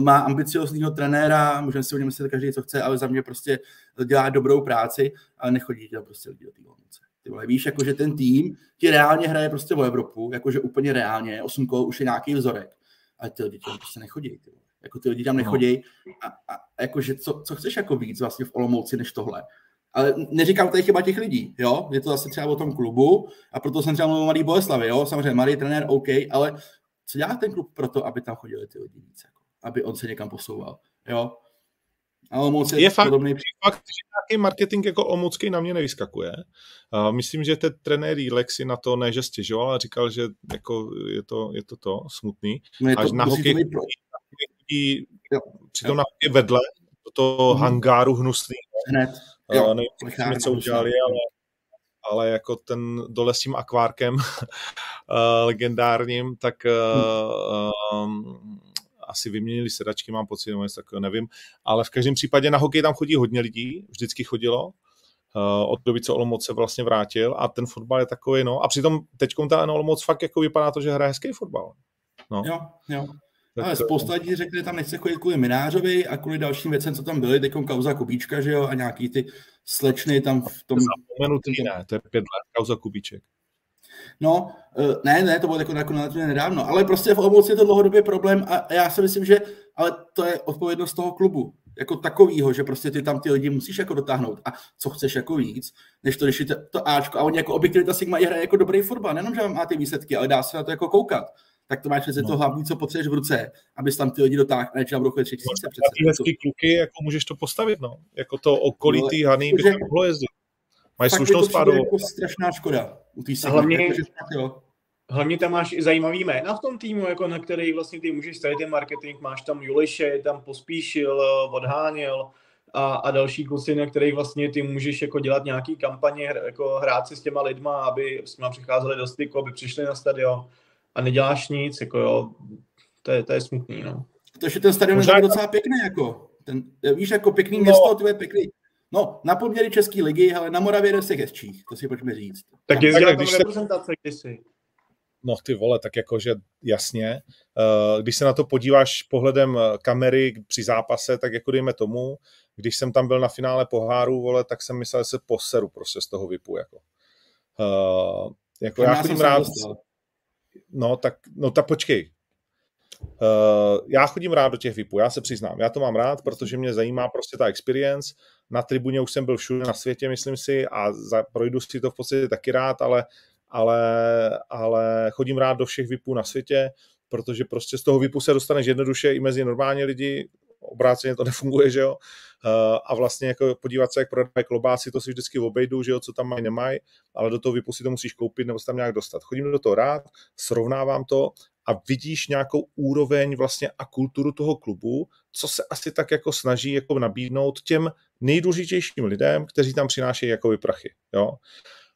má ambiciozního trenéra, můžeme si o něm myslet každý, co chce, ale za mě prostě dělá dobrou práci, ale nechodí tam prostě lidi do té Ty vole, víš, jakože ten tým ti reálně hraje prostě o Evropu, jakože úplně reálně, osm kol už je nějaký vzorek, ale ty lidi tam prostě nechodí. Ty vole. Jako ty lidi tam no. nechodí a, a, a jakože co, co, chceš jako víc vlastně v Olomouci než tohle. Ale neříkám, to je chyba těch lidí, jo? Je to zase třeba o tom klubu a proto jsem třeba mluvil o Malý Boleslavi, jo? Samozřejmě Malý trenér, OK, ale co dělá ten klub pro to, aby tam chodili ty lidi víc? Jako? Aby on se někam posouval. Jo? A Olomouc je, je fakt, podobný... fakt, že nějaký marketing jako Olomoucký na mě nevyskakuje. Uh, myslím, že ten trenér Lexi na to ne, že stěžoval, ale říkal, že jako je, to, je to to smutný. No je to, Až na hokej pro... přitom jo. na hokej vedle do toho hmm. hangáru hnusný. Hned. Jo, nevím, co udělali, ale ale jako ten dole s tím akvárkem uh, legendárním, tak uh, um, asi vyměnili sedačky, mám pocit, nebo něco takového, nevím. Ale v každém případě na hokej tam chodí hodně lidí, vždycky chodilo. Uh, od doby, co Olomouc se vlastně vrátil a ten fotbal je takový, no. A přitom teď ta Olomouc fakt jako vypadá to, že hraje hezký fotbal. No. Jo, jo. Tak ale spousta lidí řekne, že tam nechce chodit kvůli Minářovi a kvůli dalším věcem, co tam byly, teď kauza Kubíčka, že jo, a nějaký ty slečny tam v tom... Zapomenutý, ne, to je pět let, kauza Kubíček. No, eh, ne, ne, to bylo jako nakonec nedávno, ale prostě v Olomouci je to dlouhodobě problém a já si myslím, že ale to je odpovědnost toho klubu, jako takovýho, že prostě ty tam ty lidi musíš jako dotáhnout a co chceš jako víc, než to řešit to Ačko a oni jako objektivita Sigma i hraje jako dobrý fotbal, nejenom, že má ty výsledky, ale dá se na to jako koukat tak to máš přece no. to hlavní, co potřebuješ v ruce, abys tam ty lidi dotáhl, a nečem budou chodit tři tisíce přece. Ty hezký kluky, jako můžeš to postavit, no. Jako to okolí no, Hany by to mohlo jezdit. Mají slušnou spádu. jako strašná škoda u té hlavně, hlavně tam máš i zajímavý jména v tom týmu, jako na který vlastně ty můžeš stavit ten marketing. Máš tam Juliše, tam pospíšil, odháněl a, a další kluci, na kterých vlastně ty můžeš jako dělat nějaký kampaně, jako hrát si s těma lidma, aby s nimi přicházeli do styku, aby přišli na stadion a neděláš nic, jako jo, to je, to je smutný, no. je ten stadion je docela pěkný, jako. Ten, víš, jako pěkný no. město, ty je pěkný. No, na poměry České ligy, ale na Moravě je se hezčích, to si pojďme říct. Tak je tak, když reprezentace kdysi. No ty vole, tak jakože jasně. Uh, když se na to podíváš pohledem eh, kamery při zápase, tak jako dejme tomu, když jsem tam byl na finále poháru, vole, tak jsem myslel, že se poseru prostě z toho vypu, jako. Uh, jako já, já chodím rád... No tak, no tak počkej. Uh, já chodím rád do těch VIPů, já se přiznám. Já to mám rád, protože mě zajímá prostě ta experience. Na tribuně už jsem byl všude na světě, myslím si, a za, projdu si to v podstatě taky rád, ale, ale, ale chodím rád do všech VIPů na světě, protože prostě z toho VIPu se dostaneš jednoduše i mezi normální lidi, obráceně to nefunguje, že jo. Uh, a vlastně jako podívat se, jak prodávají klobásy, to si vždycky obejdu, že jo, co tam mají, nemají, ale do toho VIPu si to musíš koupit nebo se tam nějak dostat. Chodím do toho rád, srovnávám to a vidíš nějakou úroveň vlastně a kulturu toho klubu, co se asi tak jako snaží jako nabídnout těm nejdůležitějším lidem, kteří tam přinášejí jako prachy, jo.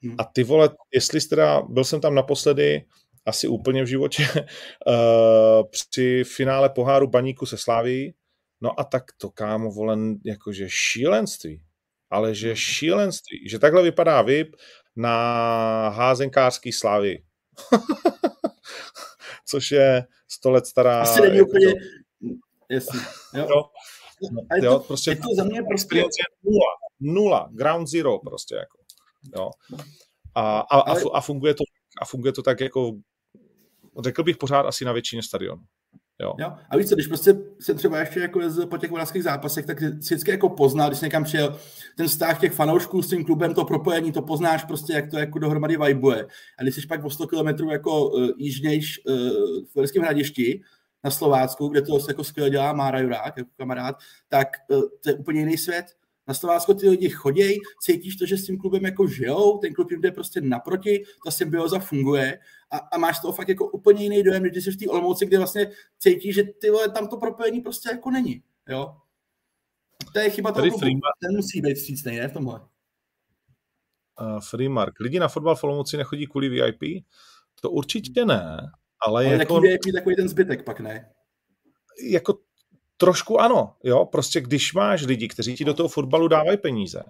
Hmm. A ty vole, jestli jsi teda, byl jsem tam naposledy asi úplně v životě uh, při finále poháru baníku se Sláví, no a tak to kámo volen jakože šílenství, ale že hmm. šílenství, že takhle vypadá VIP na házenkářský Slávy. což je 100 let stará... Asi není úplně... To... Jasně. Jo. No, no, a je to, jo, prostě je to za mě prostě... nula, nula, ground zero prostě jako. Jo. A, a, Ale... a, funguje to, a funguje to tak jako, řekl bych pořád asi na většině stadionů. Jo. jo. A víš co, když prostě se třeba ještě jako jezdil po těch vodáckých zápasech, tak vždycky jako poznal, když někam přijel, ten vztah těch fanoušků s tím klubem, to propojení, to poznáš prostě, jak to jako dohromady vibuje. A když jsi pak o 100 km jako uh, jižnějš uh, v Velském hradišti, na Slovácku, kde to jako skvěle dělá Mára Jurák, jako kamarád, tak uh, to je úplně jiný svět. Na Slovácko ty lidi chodí, cítíš to, že s tím klubem jako žijou, ten klub jim jde prostě naproti, ta symbioza funguje a, a máš to fakt jako úplně jiný dojem, když jsi v té Olomouci, kde vlastně cítíš, že ty vole, tam to propojení prostě jako není. Jo? To je chyba toho klubu. Ten musí být vstřícný, ne v tomhle. Uh, Freemark. Lidi na fotbal v Olomouci nechodí kvůli VIP? To určitě ne, ale, ale jako... VIP takový ten zbytek pak ne. Jako trošku ano, jo, prostě když máš lidi, kteří ti do toho fotbalu dávají peníze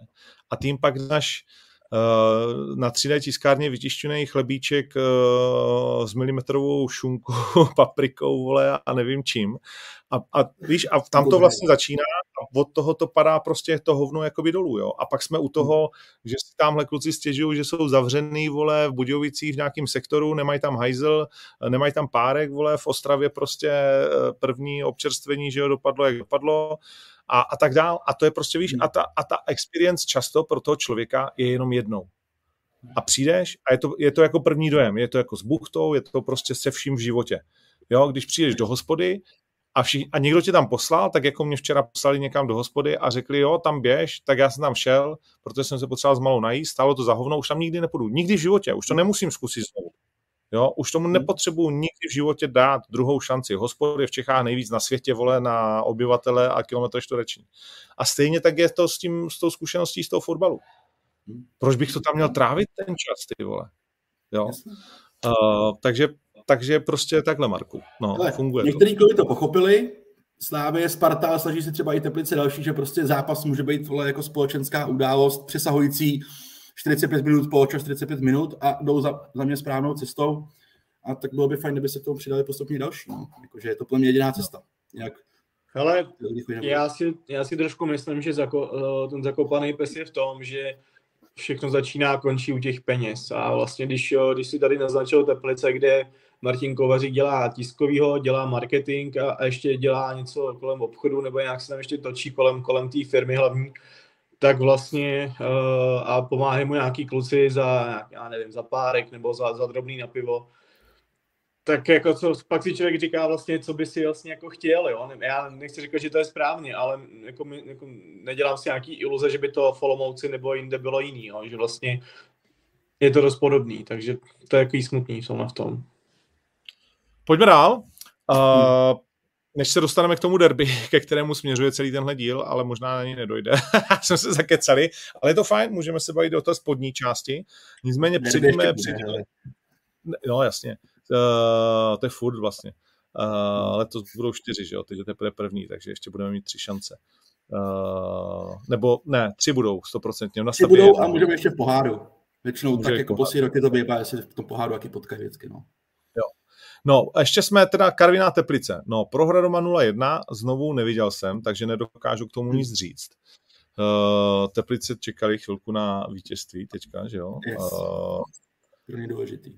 a tím pak dáš uh, na 3D tiskárně vytištěný chlebíček uh, s milimetrovou šunkou, paprikou, vole, a nevím čím. A, a víš, a tam to vlastně začíná a od toho to padá prostě to hovno jakoby dolů, jo. A pak jsme u toho, že si tamhle kluci stěžují, že jsou zavřený, vole, v Budějovicích v nějakém sektoru, nemají tam hajzl, nemají tam párek, vole, v Ostravě prostě eh, první občerstvení, že jo, dopadlo, jak dopadlo a, a tak dál. A to je prostě, víš, a ta, a ta experience často pro toho člověka je jenom jednou. A přijdeš a je to, je to jako první dojem, je to jako s buchtou, je to prostě se vším v životě. Jo, když přijdeš do hospody, a, vši, a někdo tě tam poslal, tak jako mě včera poslali někam do hospody a řekli, jo, tam běž, tak já jsem tam šel, protože jsem se potřeboval s malou najíst, stálo to za hovno, už tam nikdy nepůjdu. Nikdy v životě, už to nemusím zkusit znovu. Jo, už tomu hmm. nepotřebuji nikdy v životě dát druhou šanci. Hospod je v Čechách nejvíc na světě, vole, na obyvatele a kilometr čtvereční. A stejně tak je to s, tím, s tou zkušeností z toho fotbalu. Hmm. Proč bych to tam měl trávit ten čas, ty vole? Jo? Uh, takže takže prostě takhle, Marku. No, Ale funguje Některý kluby to pochopili, Slávě, Sparta, snaží se třeba i Teplice další, že prostě zápas může být vole, jako společenská událost přesahující 45 minut, poločas 45 minut a jdou za, za mě správnou cestou. A tak bylo by fajn, kdyby se k tomu přidali postupně další. No. Jakože je to plně jediná cesta. Jinak Hele, já si, já si trošku myslím, že zako, eh, ten zakopaný pes je v tom, že všechno začíná a končí u těch peněz. A vlastně, když, když si tady naznačil Teplice, kde Martin Kovařík dělá tiskovýho, dělá marketing a, a ještě dělá něco kolem obchodu, nebo nějak se tam ještě točí kolem, kolem té firmy hlavní, tak vlastně uh, a pomáhají mu nějaký kluci za, já nevím, za párek nebo za, za drobný na pivo, tak jako co, pak si člověk říká vlastně, co by si vlastně jako chtěl, jo. Já nechci říkat, že to je správně, ale jako, jako nedělám si nějaký iluze, že by to v Olomouci nebo jinde bylo jiný, jo. že vlastně je to dost podobný, takže to je takový smutný jsou na v tom. Pojďme dál. Uh, než se dostaneme k tomu derby, ke kterému směřuje celý tenhle díl, ale možná na něj nedojde. Jsme se zakecali, ale je to fajn, můžeme se bavit o té spodní části. Nicméně předíme no jasně, uh, to je furt vlastně. Uh, letos budou čtyři, že jo, teď je teprve první, takže ještě budeme mít tři šance. Uh, nebo ne, tři budou, stoprocentně. Tři budou a můžeme ještě v poháru. Většinou Může tak jako poslední roky to bývá, jestli v tom poháru jaký potkají vždycky, no. No, ještě jsme teda Karviná Teplice. No, prohra doma 0-1, znovu neviděl jsem, takže nedokážu k tomu nic říct. Uh, Teplice čekali chvilku na vítězství teďka, že jo? Yes. Uh, pro ně důležitý.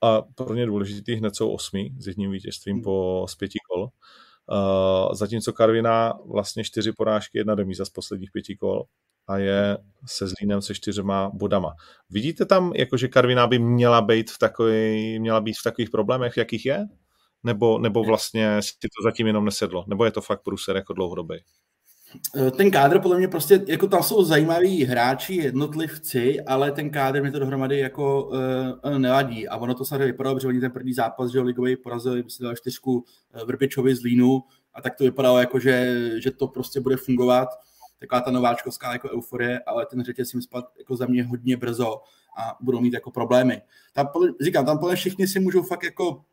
A pro ně důležitý hned jsou osmi s jedním vítězstvím hmm. po z pěti kol. Uh, zatímco Karviná vlastně čtyři porážky, jedna remíza z posledních pěti kol a je se Zlínem se čtyřma bodama. Vidíte tam, jako že Karviná by měla být v, takový, měla být v takových problémech, jakých je? Nebo, nebo vlastně si to zatím jenom nesedlo? Nebo je to fakt průser jako dlouhodobý? Eh, ten kádr podle mě prostě, jako tam jsou zajímaví hráči, jednotlivci, ale ten kádr mi to dohromady jako uh, nevadí. A ono to samozřejmě vypadalo, že oni ten první zápas, že ligový porazili, myslím, dal čtyřku Vrbičovi z Línu a tak to vypadalo jako, že, že to prostě bude fungovat taková ta nováčkovská jako euforie, ale ten řetěz jim spad jako za mě hodně brzo a budou mít jako problémy. Tam, říkám, tam podle všichni si můžou fakt jako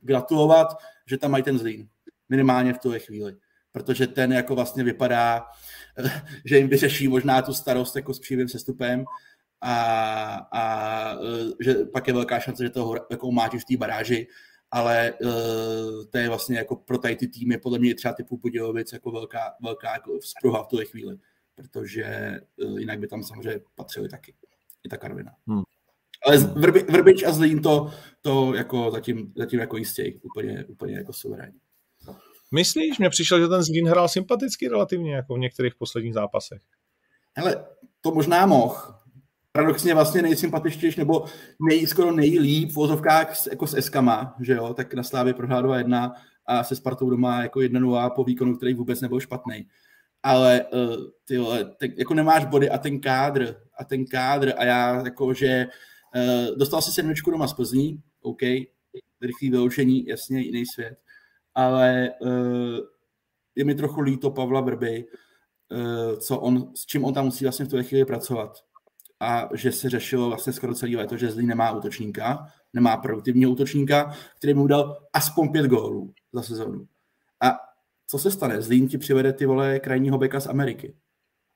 gratulovat, že tam mají ten zlín. Minimálně v tuhle chvíli. Protože ten jako vlastně vypadá, že jim vyřeší možná tu starost jako s přímým sestupem a, a že pak je velká šance, že toho jako máš v té baráži ale uh, to je vlastně jako pro tady ty týmy podle mě třeba typu Budějovic jako velká, velká jako vzpruha v tuhle chvíli, protože uh, jinak by tam samozřejmě patřili taky i ta Karvina. Hmm. Ale Vrbi, Vrbič a Zlín to, to jako zatím, zatím jako jistě úplně, úplně jako suverénní. Myslíš? Mně přišel, že ten Zlín hrál sympaticky relativně jako v některých posledních zápasech. Hele, to možná mohl. Paradoxně vlastně nejsympatičtější, nebo nej, skoro nejlíp v vozovkách jako s Eskama, že jo, tak na Slávě prohrál jedna a se Spartou doma jako 1 po výkonu, který vůbec nebyl špatný. Ale uh, ty tak jako nemáš body a ten kádr, a ten kádr a já jako, že uh, dostal si sedmičku doma z Plzní, OK, rychlý vyloučení, jasně, jiný svět, ale uh, je mi trochu líto Pavla Brby, uh, co on, s čím on tam musí vlastně v té chvíli pracovat. A že se řešilo vlastně skoro celý léto, že Zlín nemá útočníka, nemá produktivního útočníka, který mu dal aspoň pět gólů za sezónu. A co se stane? Zlín ti přivede ty vole krajního beka z Ameriky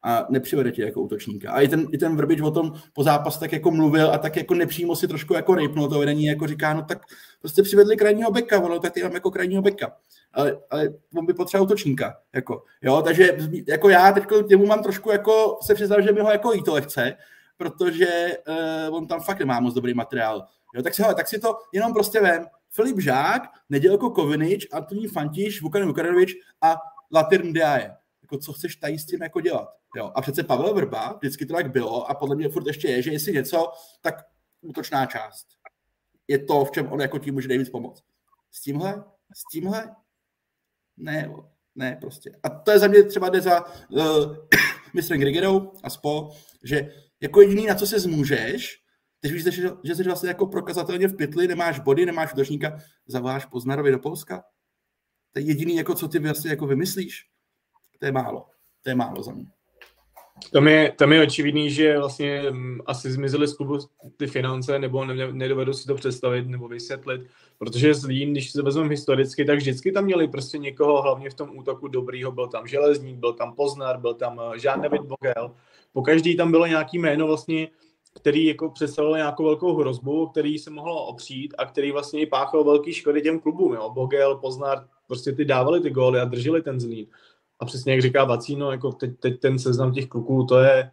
a nepřivede tě jako útočníka. A i ten, i ten Vrbič o tom po zápas tak jako mluvil a tak jako nepřímo si trošku jako rejpnul to vedení, jako říká, no tak prostě přivedli krajního beka, ono tak ty tam jako krajního beka. Ale, ale on by potřeboval útočníka, jako, jo, takže jako já teď těmu mám trošku jako, se přiznám, že mi ho jako jí to lehce, protože uh, on tam fakt nemá moc dobrý materiál. Jo, tak si, hele, tak si to jenom prostě vem. Filip Žák, Nedělko Kovinič, Antonín Fantiš, Vukan Vukanovič a Latir Ndiaye. Jako co chceš tady s tím jako dělat? Jo. A přece Pavel Vrba, vždycky to tak bylo a podle mě furt ještě je, že jestli něco, tak útočná část. Je to, v čem on jako tím může nejvíc pomoct. S tímhle? S tímhle? Ne, ne prostě. A to je za mě třeba jde za uh, mistrem Grigerou a spo, že jako jediný, na co se zmůžeš, teď víš, že, že jsi vlastně jako prokazatelně v pytli, nemáš body, nemáš útočníka, zavoláš Poznarovi do Polska. To je jediný, jako co ty vlastně jako vymyslíš. To je málo. To je málo za mě. Tam je, tam je očividný, že vlastně m, asi zmizely z klubu ty finance, nebo ne, nedovedu si to představit nebo vysvětlit, protože Zlín, když se vezmeme historicky, tak vždycky tam měli prostě někoho, hlavně v tom útoku dobrýho, byl tam Železník, byl tam Poznar, byl tam eh, David Bogel, po každý tam bylo nějaký jméno vlastně, který jako představoval nějakou velkou hrozbu, který se mohlo opřít a který vlastně i páchal velký škody těm klubům. Jo. Bogel, Poznar, prostě ty dávali ty góly a drželi ten Zlín. A přesně jak říká Vacíno, jako teď, teď ten seznam těch kluků, to je,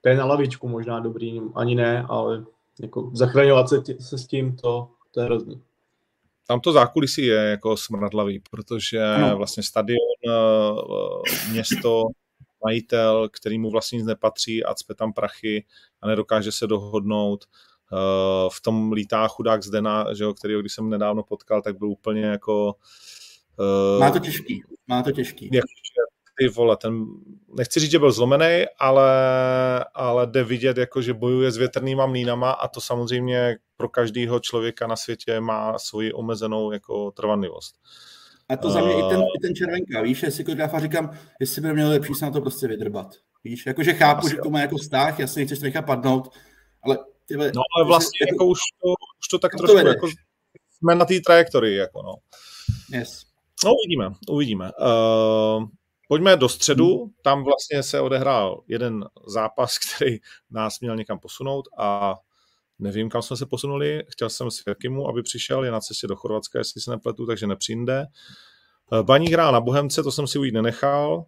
to je na lavičku možná dobrý, ani ne, ale jako zachraňovat se, tě, se s tím, to, to je hrozný. Tam to zákulisí je jako smradlavý, protože no. vlastně stadion, eh, město, majitel, který mu vlastně nic nepatří a cpe tam prachy a nedokáže se dohodnout. Eh, v tom lítá chudák Zdena, že jo, který když jsem nedávno potkal, tak byl úplně jako má to těžký, má to těžký. Jak, ty vole, ten, nechci říct, že byl zlomený, ale, ale jde vidět, jako, že bojuje s větrnýma mlínama a to samozřejmě pro každého člověka na světě má svoji omezenou jako trvanlivost. A to za mě uh, i, ten, i ten červenka, víš, jestli koreografa říkám, jestli by měl lepší se na to prostě vydrbat. Víš, jakože chápu, Asi, že to má jako vztah, jasně nechceš to nechat padnout, ale tyhle, No ale vlastně jako, jako už, to, už to tak trošku to jako jsme na té trajektorii, jako no. Yes. No uvidíme, uvidíme. Uh, pojďme do středu, hmm. tam vlastně se odehrál jeden zápas, který nás měl někam posunout a nevím, kam jsme se posunuli. Chtěl jsem s Jakimu, aby přišel, je na cestě do Chorvatska, jestli se nepletu, takže nepřijde. Baník hrál na Bohemce, to jsem si ujít nenechal.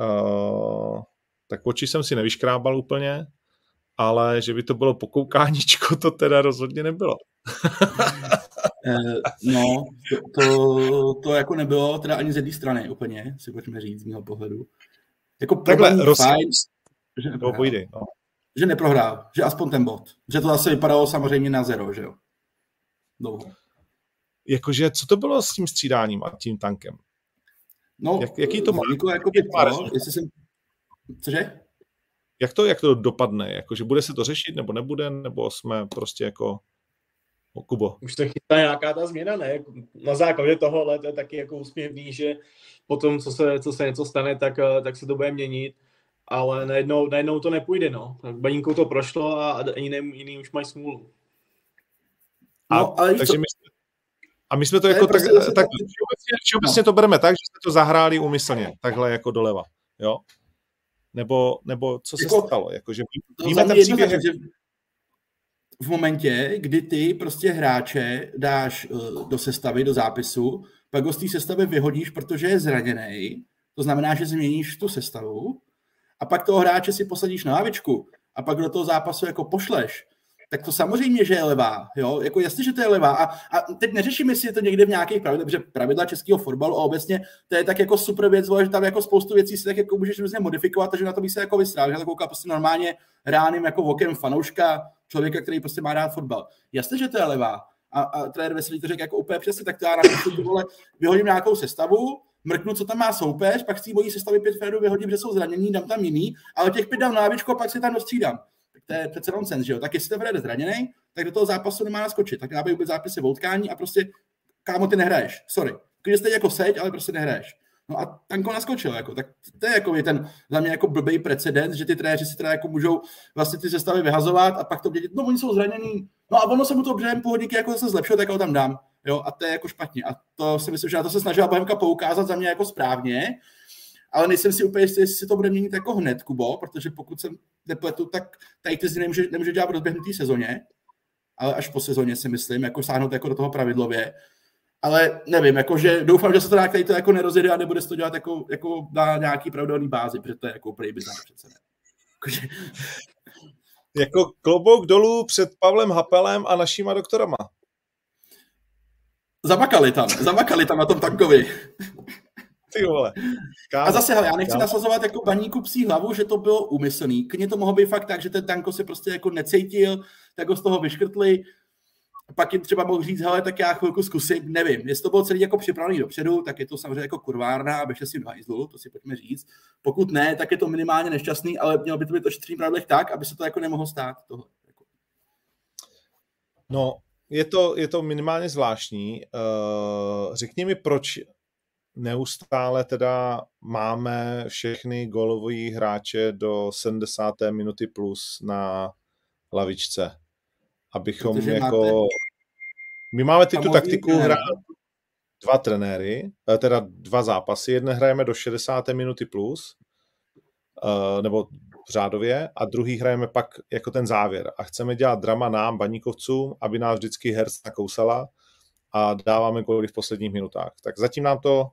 Uh, tak oči jsem si nevyškrábal úplně, ale že by to bylo pokoukáníčko, to teda rozhodně nebylo. Eh, no, to, to, to, jako nebylo teda ani z jedné strany úplně, si pojďme říct z mého pohledu. Jako Takhle, fajn, že neprohrál. no. Že neprohrál, že aspoň ten bod. Že to zase vypadalo samozřejmě na zero, že jo. Dlouho. Jakože, co to bylo s tím střídáním a tím tankem? No, Jak, jaký to má? Jako, jako by to, jestli jsem... Cože? Jak to, jak to dopadne? Jakože bude se to řešit, nebo nebude, nebo jsme prostě jako Kubo. Už se chystá nějaká ta změna, ne? Na základě toho to je taky jako úsměvný, že potom, co se, co se něco stane, tak, eh, tak se to bude měnit, ale najednou, najednou to nepůjde, no. Baníku to prošlo a jiný, jiný už mají smůlu. A, no, ale takže my, a my jsme to jako prostě tak, tak všeobecně, všeobecně no. to bereme tak, že jsme to zahráli úmyslně, takhle jako doleva, jo? Nebo, nebo co se jako, stalo? Jako, že víme ten příběh, že v momentě, kdy ty prostě hráče dáš uh, do sestavy, do zápisu, pak ho z té sestavy vyhodíš, protože je zraněný, to znamená, že změníš tu sestavu a pak toho hráče si posadíš na lavičku a pak do toho zápasu jako pošleš, tak to samozřejmě, že je levá. Jo? Jako jasně, že to je levá. A, a teď neřeším, jestli je to někde v nějakých pravidlech, protože pravidla českého fotbalu a obecně to je tak jako super věc, že tam jako spoustu věcí si tak jako můžeš různě modifikovat, takže na to by se jako vystrál. Že to kouká prostě normálně ráným jako okem fanouška, člověka, který prostě má rád fotbal. Jasně, že to je levá. A, a trenér Veselý to řekl jako úplně přesně, tak to já na vole, vyhodím nějakou sestavu, mrknu, co tam má soupeř, pak si bojí sestavy pět Ferdu vyhodím, že jsou zranění, dám tam jiný, ale těch pět dám na a pak si tam dostřídám to je přece nonsens, že jo? Tak jestli to vede zraněný, tak do toho zápasu nemá naskočit. Tak já bych zápisy v a prostě, kámo, ty nehraješ, sorry. Když jste jako seď, ale prostě nehraješ. No a Tanko naskočil, jako, tak to je jako ten za mě jako blbý precedens, že ty trenéři si teda jako můžou vlastně ty sestavy vyhazovat a pak to vědět, no oni jsou zranění, no a ono se mu to během půl hodinky jako zase zlepšilo, tak ho tam dám. Jo, a to je jako špatně. A to si myslím, že na to se snažila Bohemka poukázat za mě jako správně, ale nejsem si úplně jistý, jestli to bude měnit jako hned, Kubo, protože pokud jsem nepletu, tak tady ty nemůže, nemůže dělat v rozběhnutý sezóně, ale až po sezóně si myslím, jako sáhnout jako do toho pravidlově. Ale nevím, jakože doufám, že se to nějak tady to jako nerozjede a nebude se to dělat jako, jako na nějaký pravidelný bázi, protože to je jako bizar přece. Jakože... Jako klobouk dolů před Pavlem Hapelem a našima doktorama. Zamakali tam, zamakali tam na tom tankovi. Ty vole. Kámo. A zase, hele, já nechci nasazovat jako baníku psí hlavu, že to bylo úmyslný. Klidně to mohlo být fakt tak, že ten tanko se prostě jako necítil, tak ho z toho vyškrtli. Pak jim třeba mohl říct, hele, tak já chvilku zkusím, nevím. Jestli to bylo celý jako připravený dopředu, tak je to samozřejmě jako kurvárna a běžte si v hajzlu, to si pojďme říct. Pokud ne, tak je to minimálně nešťastný, ale mělo by to být ošetřený pravidlech tak, aby se to jako nemohlo stát. Tohle. No, je to, je to minimálně zvláštní. Uh, řekni mi, proč neustále teda máme všechny golový hráče do 70. minuty plus na lavičce. Abychom Protože jako... Máte... My máme ty tu taktiku hrát dva trenéry, eh, teda dva zápasy. Jedné hrajeme do 60. minuty plus, eh, nebo řádově, a druhý hrajeme pak jako ten závěr. A chceme dělat drama nám, baníkovcům, aby nás vždycky herc nakousala a dáváme góly v posledních minutách. Tak zatím nám to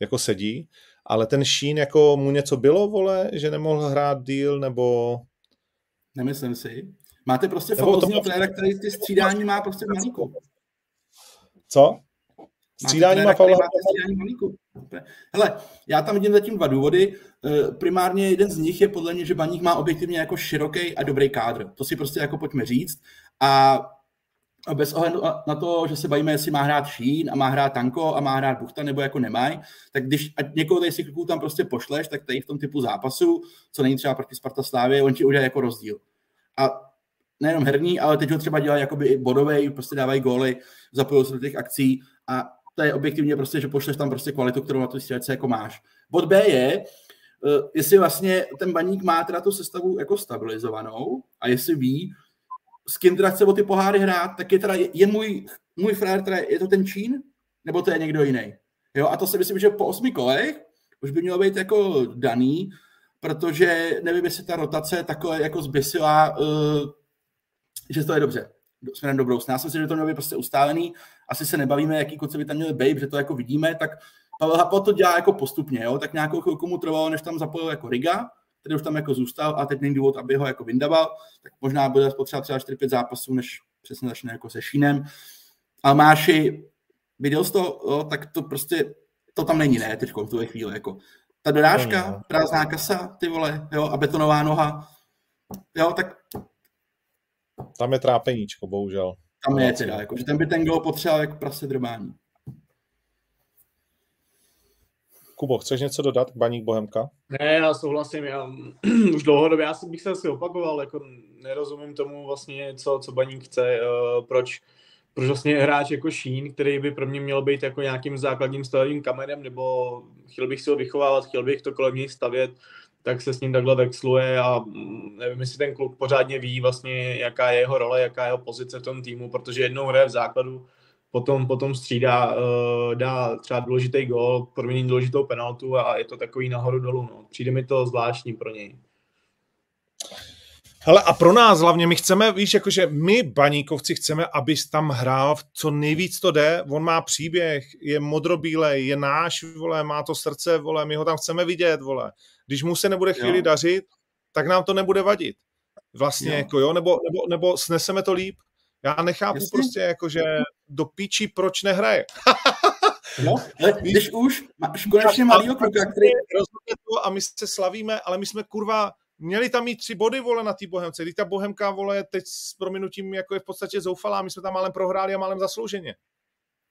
jako sedí, ale ten Sheen, jako mu něco bylo, vole, že nemohl hrát díl, nebo... Nemyslím si. Máte prostě famózního to... trenéra, který ty střídání má prostě v malíku. Co? Střídání má Pavla Hele, já tam vidím zatím dva důvody. Eh, primárně jeden z nich je podle mě, že Baník má objektivně jako široký a dobrý kádr. To si prostě jako pojďme říct. A bez ohledu na to, že se bavíme, jestli má hrát Šín a má hrát Tanko a má hrát Buchta nebo jako nemají, tak když ať někoho tady si tam prostě pošleš, tak tady v tom typu zápasu, co není třeba proti Sparta Slávě, on ti udělá jako rozdíl. A nejenom herní, ale teď ho třeba dělají jakoby bodovej, prostě dávají góly, zapojují se do těch akcí a to je objektivně prostě, že pošleš tam prostě kvalitu, kterou na tu střelce jako máš. Bod B je, eh, jestli vlastně ten baník má teda tu sestavu jako stabilizovanou a jestli ví, s kým teda chce o ty poháry hrát, tak je teda, je můj, můj frajer, teda, je to ten Čín, nebo to je někdo jiný. Jo, a to si myslím, že po osmi kolech už by mělo být jako daný, protože nevím, jestli ta rotace takhle jako zbysila, uh, že to je dobře, směrem do budoucna. Já si myslím, že to mělo být prostě ustálený. Asi se nebavíme, jaký kluci by tam měli být, že to jako vidíme, tak Pavel Hapal to dělá jako postupně, jo? tak nějakou chvilku mu trvalo, než tam zapojil jako Riga, který už tam jako zůstal a teď není důvod, aby ho jako vyndaval, tak možná bude potřeba třeba 4-5 zápasů, než přesně začne jako se Šínem. Ale Máši, viděl jsi to, jo, tak to prostě, to tam není, ne, teď v tuhle chvíli, jako. Ta dorážka, no. prázdná kasa, ty vole, jo, a betonová noha, jo, tak... Tam je trápeníčko, bohužel. Tam je teda, jako, že ten by ten gol potřeboval jako prase drmání. Kubo, chceš něco dodat k Baník Bohemka? Ne, já souhlasím, já už dlouhodobě, já bych se asi opakoval, jako nerozumím tomu vlastně, co, co Baník chce, uh, proč, proč vlastně hráč jako Šín, který by pro mě měl být jako nějakým základním stavovým kamenem, nebo chtěl bych si ho vychovávat, chtěl bych to kolem něj stavět, tak se s ním takhle vexluje a mm, nevím, jestli ten kluk pořádně ví vlastně, jaká je jeho role, jaká je jeho pozice v tom týmu, protože jednou hraje v základu, potom, potom střídá, uh, dá třeba důležitý gol, promění důležitou penaltu a je to takový nahoru dolů. No. Přijde mi to zvláštní pro něj. Hele, a pro nás hlavně, my chceme, víš, jakože my, baníkovci, chceme, abys tam hrál co nejvíc to jde. On má příběh, je modrobílej, je náš, vole, má to srdce, vole, my ho tam chceme vidět, vole. Když mu se nebude chvíli jo. dařit, tak nám to nebude vadit. Vlastně, jo. jako jo, nebo, nebo, nebo sneseme to líp. Já nechápu Jasně. prostě, jakože do píči, proč nehraje. No, ale když už máš konečně malýho kluka, který... to a my se slavíme, ale my jsme kurva Měli tam mít tři body, vole, na té Bohemce. Když ta Bohemka, vole, teď s prominutím jako je v podstatě zoufalá. My jsme tam málem prohráli a málem zaslouženě.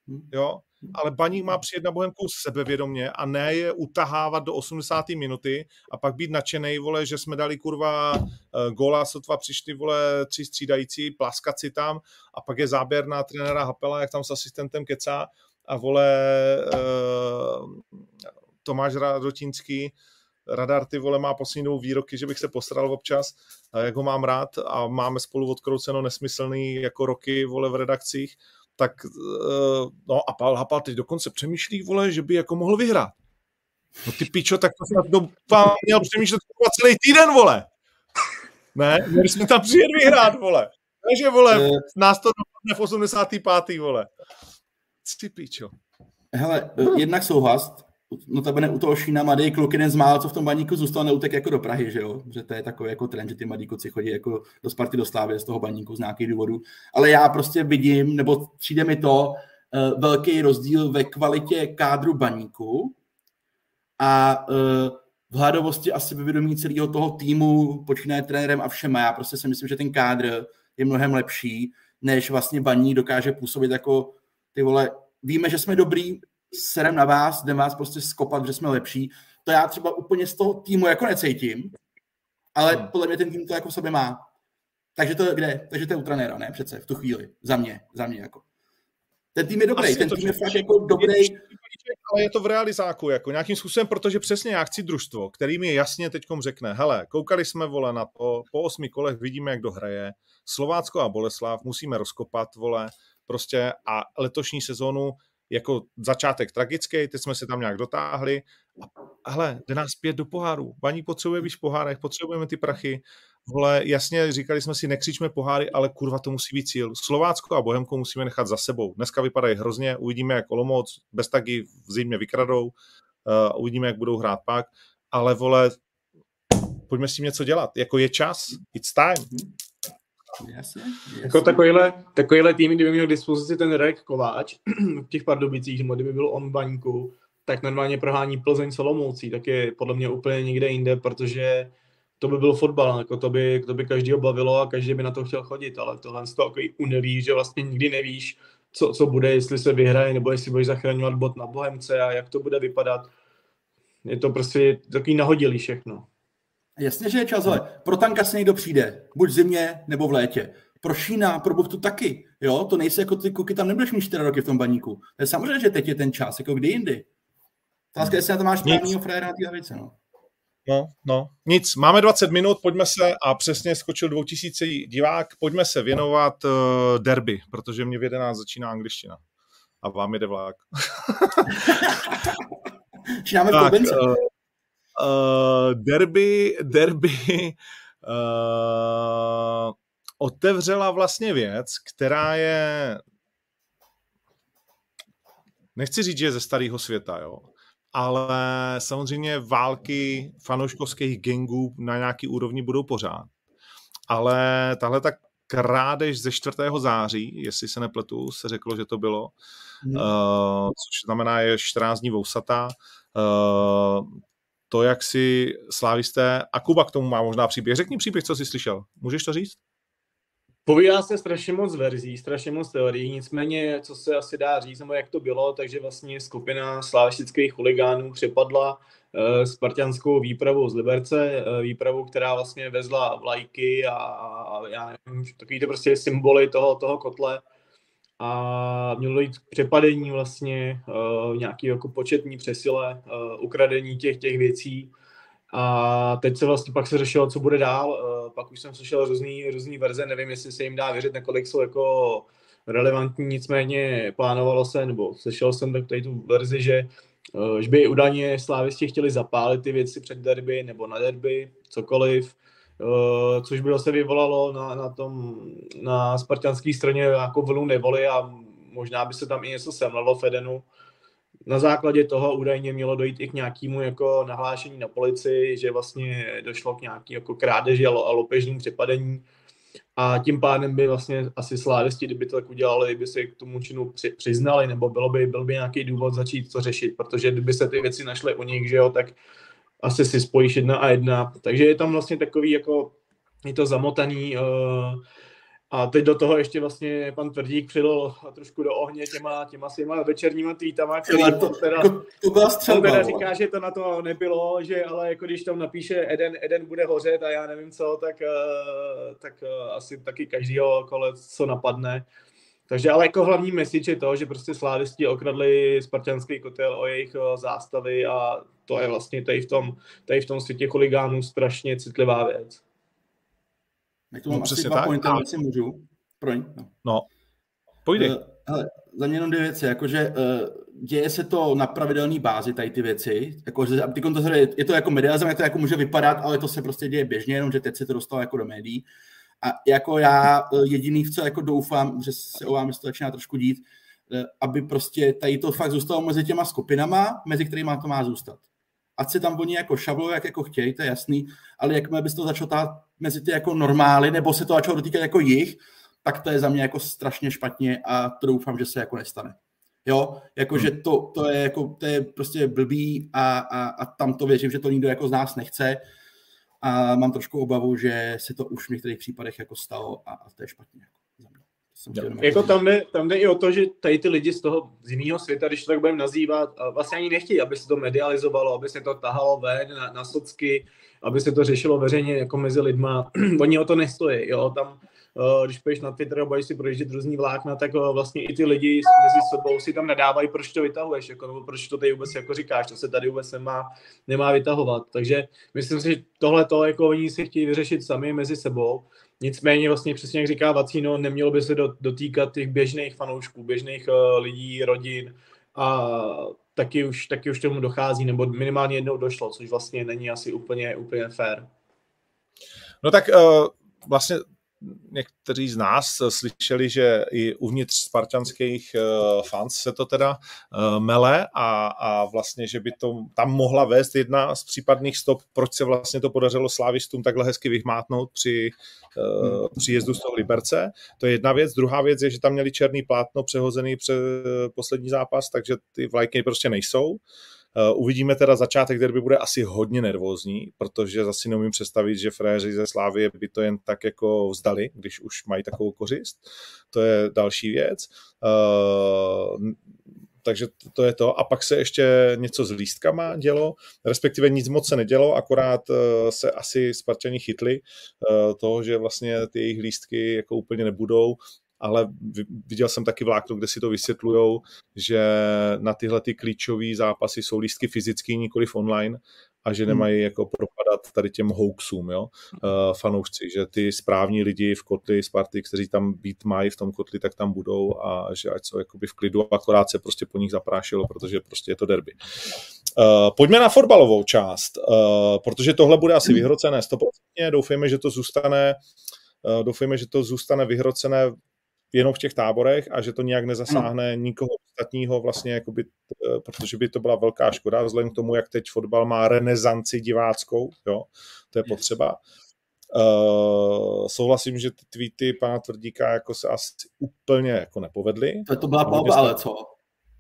Hm. Jo? Ale Baník má přijet na Bohemku sebevědomě a ne je utahávat do 80. minuty a pak být nadšený, vole, že jsme dali kurva uh, góla, sotva přišli, vole, tři střídající, plaskat si tam a pak je záběr na trenéra Hapela, jak tam s asistentem kecá a vole uh, Tomáš Radotínský Radar ty vole má poslední výroky, že bych se posral občas, jak ho mám rád a máme spolu odkrouceno nesmyslný jako roky vole v redakcích, tak eh, no a Pavel Hapal teď dokonce přemýšlí, vole, že by jako mohl vyhrát. No ty pičo, tak to doufám měl přemýšlet celý týden, vole. Ne, měli jsme tam přijet vyhrát, vole. Takže, vole, nás to dopadne v 85. vole. Ty pičo. Hele, jednak souhlas, notabene u toho Šína mladý kluk jeden z mála, co v tom baníku zůstal, neutek jako do Prahy, že jo? Že to je takový jako trend, že ty mladí kluci chodí jako do Sparty do Slávy z toho baníku z nějakých důvodů. Ale já prostě vidím, nebo přijde mi to uh, velký rozdíl ve kvalitě kádru baníku a uh, v hladovosti asi vyvědomí celého toho týmu, počínaje trenérem a všema. Já prostě si myslím, že ten kádr je mnohem lepší, než vlastně baník dokáže působit jako ty vole, víme, že jsme dobrý, serem na vás, jdem vás prostě skopat, že jsme lepší. To já třeba úplně z toho týmu jako necítím, ale hmm. podle mě ten tým to jako sobě má. Takže to kde? Takže to je u trenéra, ne? Přece v tu chvíli. Za mě, za mě jako. Ten tým je dobrý, Asi ten tým je fakt jako dobrý. Ale je to v realizáku, jako nějakým způsobem, protože přesně já chci družstvo, který mi jasně teďkom řekne, hele, koukali jsme, vole, na to, po osmi kolech vidíme, jak dohraje, Slovácko a Boleslav musíme rozkopat, vole, prostě a letošní sezónu jako začátek tragický, teď jsme se tam nějak dotáhli. A hele, jde nás pět do poháru. Baní potřebuje víc pohárech, potřebujeme ty prachy. Vole, jasně, říkali jsme si, nekřičme poháry, ale kurva, to musí být cíl. Slovácko a Bohemko musíme nechat za sebou. Dneska vypadají hrozně, uvidíme, jak Olomouc, bez taky v zimě vykradou, uh, uvidíme, jak budou hrát pak, ale vole, pojďme s tím něco dělat. Jako je čas, it's time. Jasně, jasně. Jako takovýhle, takovýhle tým, kdyby měl k dispozici ten Rek Kováč v těch Pardubicích, nebo kdyby byl on v baňku, tak normálně prohání Plzeň Solomoucí, tak je podle mě úplně někde jinde, protože to by byl fotbal, jako to by, to by každý bavilo a každý by na to chtěl chodit, ale tohle je takový unilý, že vlastně nikdy nevíš, co, co bude, jestli se vyhraje, nebo jestli budeš zachraňovat bod na Bohemce a jak to bude vypadat. Je to prostě takový nahodilý všechno. Jasně, že je čas, ale pro tanka se někdo přijde, buď v zimě nebo v létě. Pro Šína, pro Buchtu taky, jo, to nejsi jako ty kuky, tam nebudeš mít 4 roky v tom baníku. To je samozřejmě, že teď je ten čas, jako kdy jindy. Otázka, jestli na to máš správnýho frajera na té no. No, no, nic. Máme 20 minut, pojďme se, a přesně skočil 2000 divák, pojďme se věnovat uh, derby, protože mě v 11 začíná angličtina. A vám jde vlák. Začínáme uh, uh, derby, derby uh, otevřela vlastně věc, která je nechci říct, že je ze starého světa, jo, ale samozřejmě války fanouškovských gangů na nějaký úrovni budou pořád. Ale tahle tak krádež ze 4. září, jestli se nepletu, se řeklo, že to bylo, hmm. uh, což znamená je 14 dní vousata. Uh, to, jak si slávisté, a Kuba k tomu má možná příběh. Řekni příběh, co jsi slyšel. Můžeš to říct? Povídá se strašně moc verzí, strašně moc teorií, nicméně, co se asi dá říct, nebo jak to bylo, takže vlastně skupina slavistických chuligánů přepadla uh, spartianskou výpravu z Liberce, uh, výpravu, která vlastně vezla vlajky a, a já nevím, takový to prostě symboly toho, toho kotle a mělo jít k přepadení vlastně uh, nějaký jako početní přesile, uh, ukradení těch, těch věcí. A teď se vlastně pak se řešilo, co bude dál, uh, pak už jsem slyšel různý, různý verze, nevím, jestli se jim dá věřit, nakolik jsou jako relevantní, nicméně plánovalo se, nebo slyšel jsem tak tady tu verzi, že že by údajně slávisti chtěli zapálit ty věci před derby nebo na derby, cokoliv, což by zase vyvolalo na, na tom, na spartianské straně jako vlnu nevoli a možná by se tam i něco semlelo Fedenu. Na základě toho údajně mělo dojít i k nějakému jako nahlášení na policii, že vlastně došlo k nějaký jako krádeži a lopežním přepadení a tím pádem by vlastně asi slávisti, kdyby to tak udělali, by se k tomu činu při, přiznali, nebo bylo by, byl by nějaký důvod začít to řešit, protože kdyby se ty věci našly u nich, že jo, tak asi si spojíš jedna a jedna. Takže je tam vlastně takový jako, je to zamotaný, uh, a teď do toho ještě vlastně pan Tvrdík přidal trošku do ohně těma, těma svýma večerníma tweetama, který to, teda, to, to byla střelba, teda říká, že to na to nebylo, že ale jako když tam napíše Eden, Eden bude hořet a já nevím co, tak, uh, tak uh, asi taky každýho kole co napadne. Takže ale jako hlavní message je to, že prostě slávisti okradli spartanský kotel o jejich uh, zástavy a to je vlastně tady v tom, tady v tom světě chuligánů strašně citlivá věc. Jak to mám no, asi dva pointy, a... si můžu. Proň. No, no. pojď. Uh, hele, za mě jenom dvě věci, jakože uh, děje se to na pravidelné bázi, tady ty věci, jakože to, je to jako medializm, jak to jako může vypadat, ale to se prostě děje běžně, jenomže teď se to dostalo jako do médií. A jako já uh, jediný, v co jako doufám, že se o vám to začíná trošku dít, uh, aby prostě tady to fakt zůstalo mezi těma skupinama, mezi kterými to má zůstat ať si tam oni jako šavlou, jak jako chtějí, to je jasný, ale jakmile bys to začal tát mezi ty jako normály, nebo se to začalo dotýkat jako jich, tak to je za mě jako strašně špatně a to doufám, že se jako nestane. Jo, jakože hmm. to, to, je jako, to je prostě blbý a, a, a tam to věřím, že to nikdo jako z nás nechce a mám trošku obavu, že se to už v některých případech jako stalo a, a to je špatně. Jako za mě. Jako tam jde, tam jde i o to, že tady ty lidi z toho z jiného světa, když to tak budeme nazývat, vlastně ani nechtějí, aby se to medializovalo, aby se to tahalo ven na, na socky, aby se to řešilo veřejně jako mezi lidma. Oni o to nestojí, jo, tam když půjdeš na Twitter a budeš si projíždět různý vlákna, tak vlastně i ty lidi mezi sebou si tam nadávají, proč to vytahuješ, jako, nebo proč to tady vůbec jako říkáš, to se tady vůbec nemá, nemá vytahovat. Takže myslím si, že tohle to jako oni si chtějí vyřešit sami mezi sebou Nicméně vlastně přesně jak říká Vacino, nemělo by se dotýkat těch běžných fanoušků, běžných uh, lidí, rodin a taky už, taky už tomu dochází, nebo minimálně jednou došlo, což vlastně není asi úplně, úplně fair. No tak uh, vlastně někteří z nás slyšeli, že i uvnitř spartanských uh, fans se to teda uh, mele a, a vlastně, že by to tam mohla vést jedna z případných stop, proč se vlastně to podařilo slávistům takhle hezky vyhmátnout při uh, příjezdu z toho Liberce. To je jedna věc. Druhá věc je, že tam měli černý plátno přehozený před poslední zápas, takže ty vlajky prostě nejsou. Uvidíme teda začátek derby bude asi hodně nervózní, protože zase neumím představit, že fréři ze Slávy by to jen tak jako vzdali, když už mají takovou kořist. To je další věc. Uh, takže to je to. A pak se ještě něco s lístkama dělo, respektive nic moc se nedělo, akorát se asi Spartani chytli toho, že vlastně ty jejich lístky jako úplně nebudou ale viděl jsem taky vlákno, kde si to vysvětlujou, že na tyhle ty klíčové zápasy jsou lístky fyzický, nikoli online a že hmm. nemají jako propadat tady těm hoaxům, jo, uh, fanoušci, že ty správní lidi v kotli Sparty, kteří tam být mají v tom kotli, tak tam budou a že ať jsou jakoby v klidu, akorát se prostě po nich zaprášilo, protože prostě je to derby. Uh, pojďme na fotbalovou část, uh, protože tohle bude asi vyhrocené 100%, doufejme, že to zůstane doufejme, že to zůstane vyhrocené jenom v těch táborech a že to nějak nezasáhne no. nikoho ostatního vlastně, jakoby, eh, protože by to byla velká škoda, vzhledem k tomu, jak teď fotbal má renesanci diváckou, jo, to je potřeba. Uh, souhlasím, že ty tweety pana Tvrdíka jako se asi úplně jako nepovedly. To, to byla palba, ale co?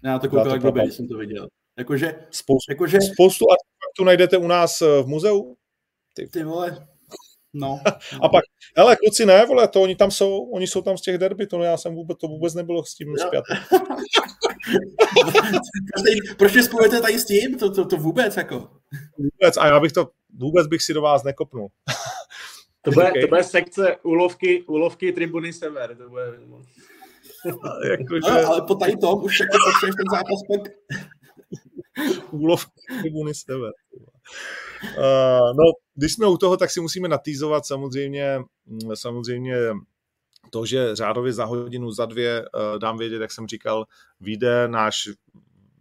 Já to koukal, jak jsem to viděl. Jakože, spoustu, jakože... spoustu artefaktů najdete u nás eh, v muzeu. Ty, ty vole, No. A pak, hele, kluci ne, vole, to oni tam jsou, oni jsou tam z těch derby, to já jsem vůbec, to vůbec nebylo s tím zpět. Proč mě spojujete tady s tím? To, to, to vůbec, jako. Vůbec, a já bych to, vůbec bych si do vás nekopnul. to, bude, okay. to bude sekce úlovky, úlovky tribuny Sever, to bude... jako, no, že... ale po tady tom už jako potřebuješ ten zápas pak. úlovky tribuny Sever. Uh, no, když jsme u toho, tak si musíme natýzovat samozřejmě, mm, samozřejmě to, že řádově za hodinu, za dvě uh, dám vědět, jak jsem říkal, vyjde náš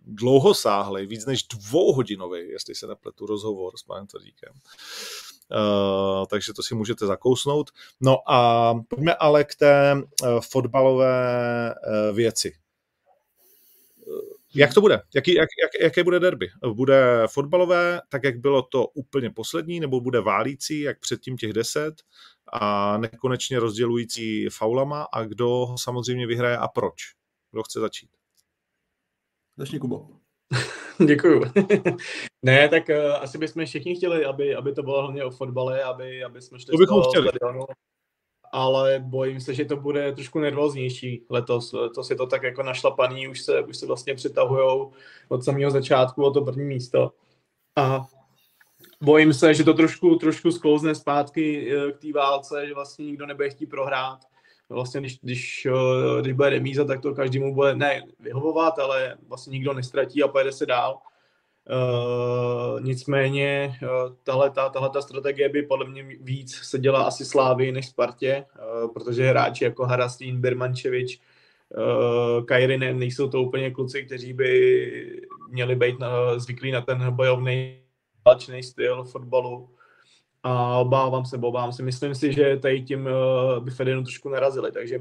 dlouhosáhlej, víc než dvouhodinový, jestli se nepletu, rozhovor s panem Tvrdíkem. uh, takže to si můžete zakousnout. No a pojďme ale k té uh, fotbalové uh, věci. Jak to bude? Jaký, jak, jak, jaké bude derby? Bude fotbalové, tak jak bylo to úplně poslední, nebo bude válící, jak předtím těch deset a nekonečně rozdělující faulama a kdo ho samozřejmě vyhraje a proč? Kdo chce začít? Začni, Kubo. Děkuju. ne, tak uh, asi bychom všichni chtěli, aby, aby to bylo hlavně o fotbale, aby, aby jsme šli to bychom chtěli. Stadionu ale bojím se, že to bude trošku nervóznější letos. Letos je to tak jako našlapaný, už se, už se vlastně přitahují od samého začátku o to první místo. A bojím se, že to trošku, trošku sklouzne zpátky eh, k té válce, že vlastně nikdo nebude chtít prohrát. Vlastně když, když, eh, když bude remíza, tak to každému bude ne vyhovovat, ale vlastně nikdo nestratí a pojede se dál. Uh, nicméně uh, tahle, ta, tahle ta strategie by podle mě víc se dělá asi Slávy než Spartě, uh, protože hráči jako Harastín, Birmančevič, Kajrinen nejsou to úplně kluci, kteří by měli být na, zvyklí na ten bojovný válečný styl fotbalu. A obávám se, obávám se. Myslím si, že tady tím by Fedenu trošku narazili, takže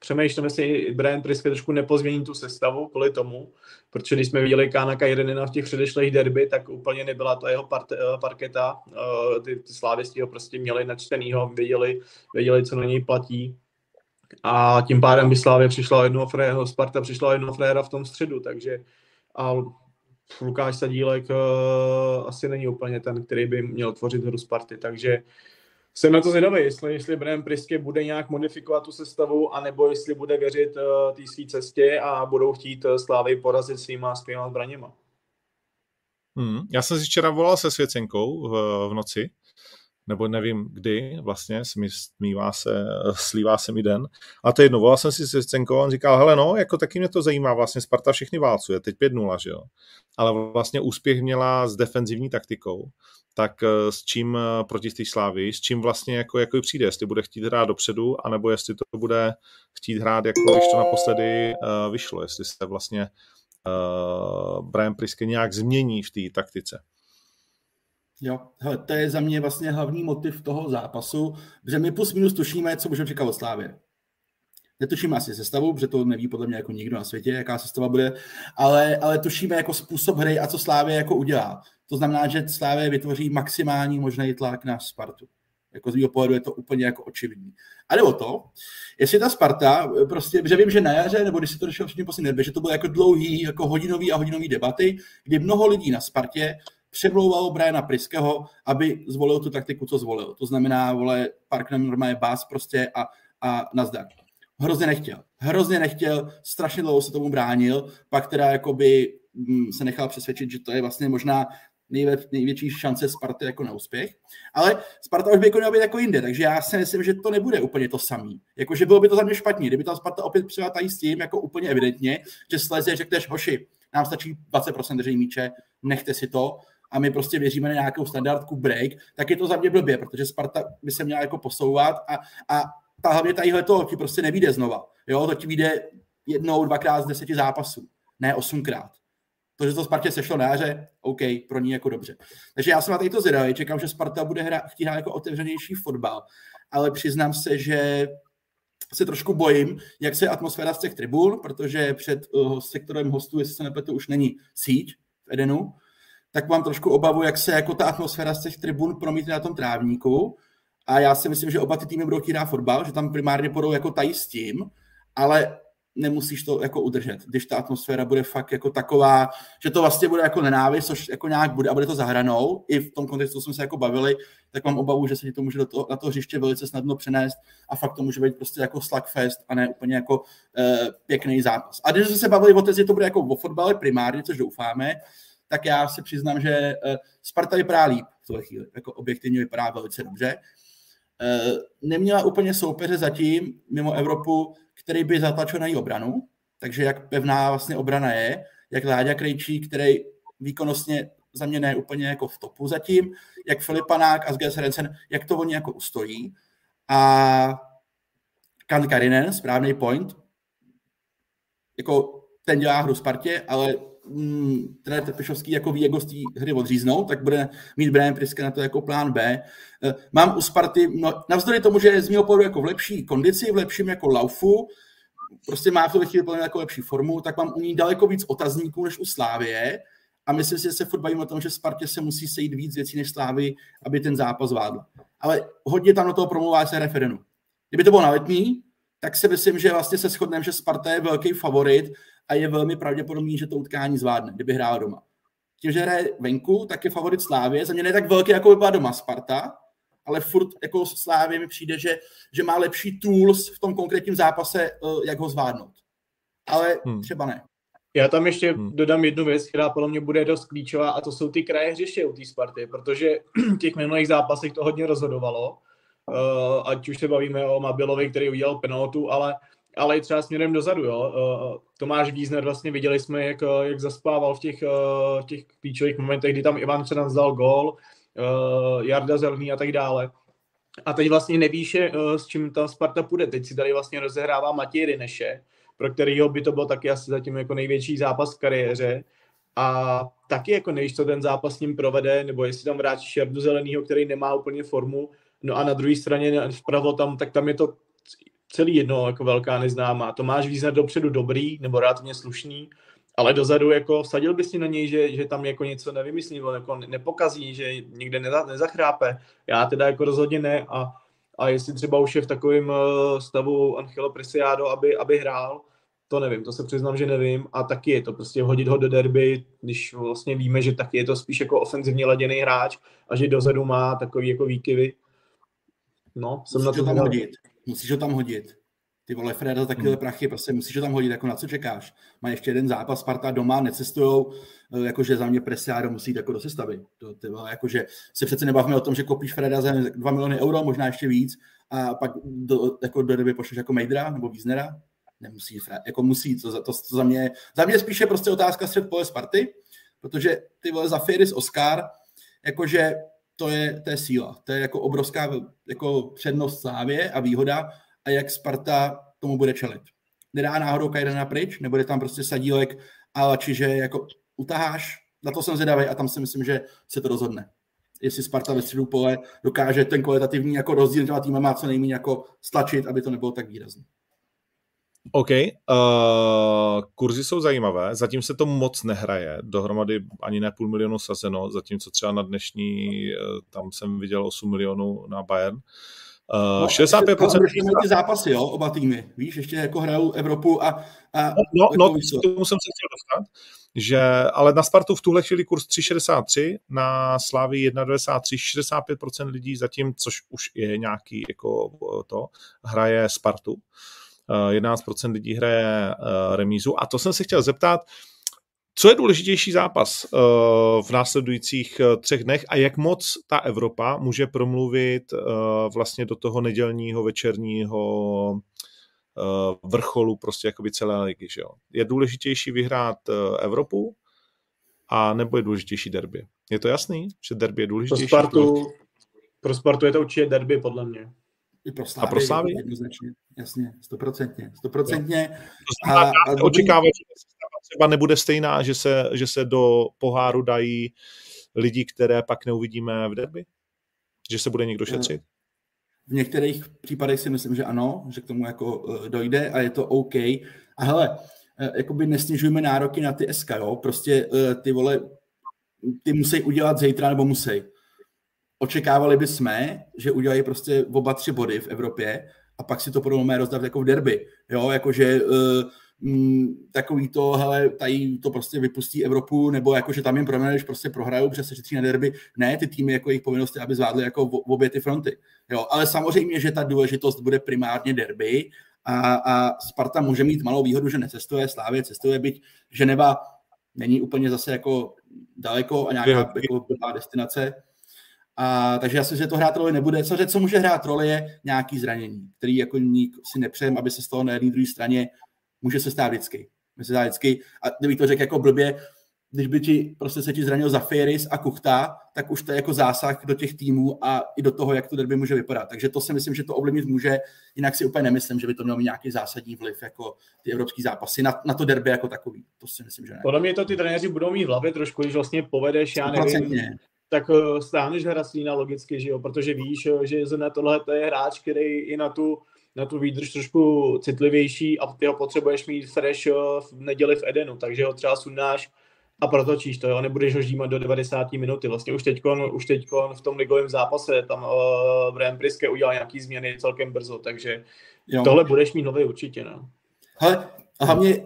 přemýšlím, jestli Brian Priske trošku nepozmění tu sestavu kvůli tomu, protože když jsme viděli Kánaka Jedenina v těch předešlých derby, tak úplně nebyla to jeho part, eh, parketa. Eh, ty, ty slávisti ho prostě měli načtenýho, věděli, věděli, co na něj platí. A tím pádem by Slávě přišla jednoho fréra, Sparta přišla jednoho fréra v tom středu, takže a Lukáš Sadílek uh, asi není úplně ten, který by měl tvořit hru Sparty, takže uh, jsem na to zvědavý, jestli, jestli Brian Priske bude nějak modifikovat tu sestavu, anebo jestli bude věřit uh, té své cestě a budou chtít uh, Slávy porazit svýma, svýma zbraněma. Hmm. Já jsem si včera volal se Svěcenkou v, v noci nebo nevím kdy vlastně, smívá se, slívá se mi den. A to jedno, volal jsem si se Cenkou a on říkal, hele no, jako taky mě to zajímá, vlastně Sparta všechny válcuje, teď 5-0, že jo. Ale vlastně úspěch měla s defenzivní taktikou, tak eh, s čím eh, proti té slávy, s čím vlastně jako, jako přijde, jestli bude chtít hrát dopředu, anebo jestli to bude chtít hrát, jako když to naposledy uh, vyšlo, jestli se vlastně uh, Brian Priske nějak změní v té taktice. Jo, hele, to je za mě vlastně hlavní motiv toho zápasu, že my plus minus tušíme, co můžeme čekat od Slávě. Netušíme asi sestavu, protože to neví podle mě jako nikdo na světě, jaká sestava bude, ale, ale tušíme jako způsob hry a co Slávě jako udělá. To znamená, že Slávě vytvoří maximální možný tlak na Spartu. Jako z mého pohledu je to úplně jako očividný. A nebo to, jestli ta Sparta, prostě, že vím, že na jaře, nebo když si to došlo všichni poslední že to bylo jako dlouhý, jako hodinový a hodinový debaty, kdy mnoho lidí na Spartě přemlouvalo Briana Priského, aby zvolil tu taktiku, co zvolil. To znamená, vole, park normálně bás prostě a, a nazdar. Hrozně nechtěl. Hrozně nechtěl, strašně dlouho se tomu bránil, pak teda jakoby mm, se nechal přesvědčit, že to je vlastně možná nejvě, největší šance Sparty jako na úspěch. Ale Sparta už by jako měla být jako jinde, takže já si myslím, že to nebude úplně to samý. Jakože bylo by to za mě špatně, kdyby ta Sparta opět přijela tady s tím, jako úplně evidentně, že sleze, řekneš, hoši, nám stačí 20% držení míče, nechte si to, a my prostě věříme na nějakou standardku break, tak je to za mě blbě, protože Sparta by se měla jako posouvat a, a ta hlavně tadyhle to ti prostě nevíde znova. Jo, to ti vyjde jednou, dvakrát z deseti zápasů, ne osmkrát. To, že to Spartě sešlo na jaře, OK, pro ní jako dobře. Takže já jsem na to zvědavý, čekám, že Sparta bude hra, chtít hrát jako otevřenější fotbal, ale přiznám se, že se trošku bojím, jak se atmosféra z těch tribun, protože před uh, sektorem hostů, jestli se nepletu, už není síť v Edenu, tak mám trošku obavu, jak se jako ta atmosféra z těch tribun promítne na tom trávníku. A já si myslím, že oba ty týmy budou chtít fotbal, že tam primárně půjdou jako tají s tím, ale nemusíš to jako udržet, když ta atmosféra bude fakt jako taková, že to vlastně bude jako nenávist, což jako nějak bude a bude to zahranou. I v tom kontextu jsme se jako bavili, tak mám obavu, že se ti to může do toho, na to hřiště velice snadno přenést a fakt to může být prostě jako slugfest a ne úplně jako e, pěkný zápas. A když jsme se bavili o že to bude jako o fotbale primárně, což doufáme, tak já si přiznám, že eh, Sparta vypadá líp v tuhle chvíli. Jako objektivně vypadá velice dobře. Eh, neměla úplně soupeře zatím mimo Evropu, který by zatlačil na její obranu, takže jak pevná vlastně obrana je, jak Láďa Krejčí, který výkonnostně za mě ne úplně jako v topu zatím, jak Filipanák a Sges Rensen, jak to oni jako ustojí. A Kan Karinen, správný point, jako ten dělá hru Spartě, ale mm, trenér Tepešovský jako ví, jak z hry odříznout, tak bude mít Brian Priske na to jako plán B. Eh, mám u Sparty, no, navzdory tomu, že je z mého pohledu jako v lepší kondici, v lepším jako laufu, prostě má v tuhle chvíli jako lepší formu, tak mám u ní daleko víc otazníků než u Slávie a myslím si, že se furt o tom, že Spartě se musí sejít víc věcí než Slávy, aby ten zápas zvládl. Ale hodně tam do toho promluvá se referenu. Kdyby to bylo na letní, tak si myslím, že vlastně se shodneme, že Sparta je velký favorit a je velmi pravděpodobný, že to utkání zvládne, kdyby hrála doma. Tím, že hraje venku, tak je favorit Slávě. Za mě ne tak velký, jako by byla doma Sparta, ale furt jako Slávě mi přijde, že, že má lepší tools v tom konkrétním zápase, eh, jak ho zvládnout. Ale hmm. třeba ne. Já tam ještě hmm. dodám jednu věc, která podle mě bude dost klíčová, a to jsou ty kraje hřiště u té Sparty, protože v těch minulých zápasech to hodně rozhodovalo. Uh, ať už se bavíme o Mabilovi, který udělal penaltu, ale, ale i třeba směrem dozadu. Jo. Uh, Tomáš Vízner, vlastně viděli jsme, jak, jak zaspával v těch, uh, těch klíčových momentech, kdy tam Ivan Čeran zdal gól, uh, Jarda Zelený a tak dále. A teď vlastně nevíš, s čím ta Sparta půjde. Teď si tady vlastně rozehrává Matěj Rineše, pro kterého by to byl taky asi zatím jako největší zápas v kariéře. A taky jako nevíš, co ten zápas s ním provede, nebo jestli tam vrátíš Jardu Zelenýho, který nemá úplně formu, no a na druhé straně vpravo tam, tak tam je to celý jedno jako velká neznámá. To máš význat dopředu dobrý, nebo relativně slušný, ale dozadu jako vsadil bys si na něj, že, že tam jako něco nevymyslí, nebo jako nepokazí, že někde neza, nezachrápe. Já teda jako rozhodně ne a, a jestli třeba už je v takovém eh, stavu Angelo Presiado, aby, aby hrál, to nevím, to se přiznám, že nevím a taky je to prostě hodit ho do derby, když vlastně víme, že taky je to spíš jako ofenzivně laděný hráč a že dozadu má takový jako výkyvy. No, jsem musíš na to tam hodit. Musíš ho tam hodit. Ty vole, Fred za takovéhle hmm. prachy, prostě musíš ho tam hodit, jako na co čekáš. Má ještě jeden zápas, Sparta doma, necestujou, eh, jakože za mě Presiáro musí jako do sestavy. To, ty vole, jakože se přece nebavíme o tom, že kopíš Freda za 2 miliony euro, možná ještě víc, a pak do, jako do doby pošleš jako Mejdra nebo Víznera, nemusí, jako musí, to, to, to za mě, za mě spíše prostě otázka střed pole Sparty, protože ty vole za Firis Oscar, jakože to je, to je síla, to je jako obrovská jako přednost Slávě a výhoda a jak Sparta tomu bude čelit. Nedá náhodou Kajdena pryč, nebude tam prostě sadílek, ale čiže jako utaháš, na to jsem zvědavý a tam si myslím, že se to rozhodne. Jestli Sparta ve středu pole dokáže ten kvalitativní jako rozdíl těma týma co nejméně jako stlačit, aby to nebylo tak výrazné. OK, uh, kurzy jsou zajímavé, zatím se to moc nehraje, dohromady ani ne půl milionu sazeno, zatímco třeba na dnešní, uh, tam jsem viděl 8 milionů na Bayern. Uh, no, 65%... Ještě ty zápasy, jo, oba týmy, víš, ještě jako hrajou Evropu a... a no, no, no k tomu jsem se chtěl dostat, že, ale na Spartu v tuhle chvíli kurz 3,63, na Slávy 1,93, 65% lidí zatím, což už je nějaký jako to, hraje Spartu. 11% lidí hraje eh, remízu. A to jsem se chtěl zeptat, co je důležitější zápas eh, v následujících eh, třech dnech a jak moc ta Evropa může promluvit vlastně do toho nedělního večerního vrcholu prostě jakoby celé ligy, že jo? Je důležitější vyhrát Evropu a nebo je důležitější derby? Je to jasný, že derby je důležitější? Pro Spartu, pro Spartu je to určitě derby, podle mě. I pro Slávy, a pro Slávy? Jednoznačně, jasně, stoprocentně. stoprocentně. A, a, a očekávat, že třeba nebude stejná, že se, že se do poháru dají lidi, které pak neuvidíme v derby? Že se bude někdo šetřit? V některých případech si myslím, že ano, že k tomu jako eh, dojde a je to OK. A hele, eh, jakoby nesnižujeme nároky na ty SK, jo? Prostě eh, ty vole, ty musí udělat zítra nebo musí očekávali by jsme, že udělají prostě oba tři body v Evropě a pak si to podobně rozdat jako v derby. Jo, jakože uh, takový to, hele, tady to prostě vypustí Evropu, nebo jakože tam jim proměne, když prostě prohrajou, přes se na derby. Ne, ty týmy jako jejich povinnosti, aby zvládly jako v, v obě ty fronty. Jo, ale samozřejmě, že ta důležitost bude primárně derby a, a Sparta může mít malou výhodu, že necestuje, Slávě cestuje, byť Ženeva není úplně zase jako daleko a nějaká jako destinace, a, takže já si že to hrát roli nebude. Co, co může hrát roli je nějaký zranění, který jako nik si nepřejem, aby se stalo na jedné druhé straně. Může se stát vždycky. Může se stát vždycky. A kdybych to řekl jako blbě, když by ti, prostě se ti zranil Zafiris a Kuchta, tak už to je jako zásah do těch týmů a i do toho, jak to derby může vypadat. Takže to si myslím, že to ovlivnit může, jinak si úplně nemyslím, že by to mělo mít nějaký zásadní vliv, jako ty evropský zápasy na, na to derby jako takový. To si myslím, že ne. Podle mě to ty trenéři budou mít v hlavě trošku, když vlastně povedeš, já nevím, tak eh, stáneš Hraslína logicky, že jo, protože víš, eh, že zrovna tohle to je hráč, který i na tu na tu výdrž trošku citlivější a ty ho potřebuješ mít fresh eh, v neděli v Edenu, takže ho třeba sundáš a protočíš to, jo, nebudeš ho žímat do 90 minuty. Vlastně už teďkon, už teďkon v tom ligovém zápase tam uh, Brian Priske udělal nějaký změny celkem brzo, takže jo. tohle budeš mít nový určitě, no. Hele, a hlavně,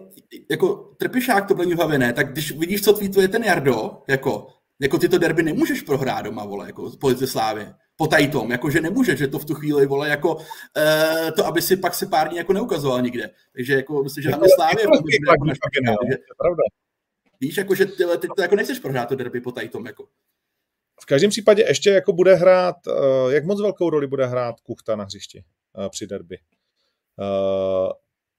jako trpišák to v hlavě ne, tak když vidíš, co tweetuje ten Jardo, jako, jako ty to derby nemůžeš prohrát doma, vole, jako Police Slávy po tom, jako že nemůže, že to v tu chvíli, vole, jako uh, to, aby si pak se pár dní jako neukazoval nikde. Takže jako myslím, že hlavně Slávě jako, jako, jako, je pravda. Víš, jako, že ty, ty to jako nechceš prohrát to derby po tom, jako. V každém případě ještě jako bude hrát, uh, jak moc velkou roli bude hrát Kuchta na hřišti uh, při derby.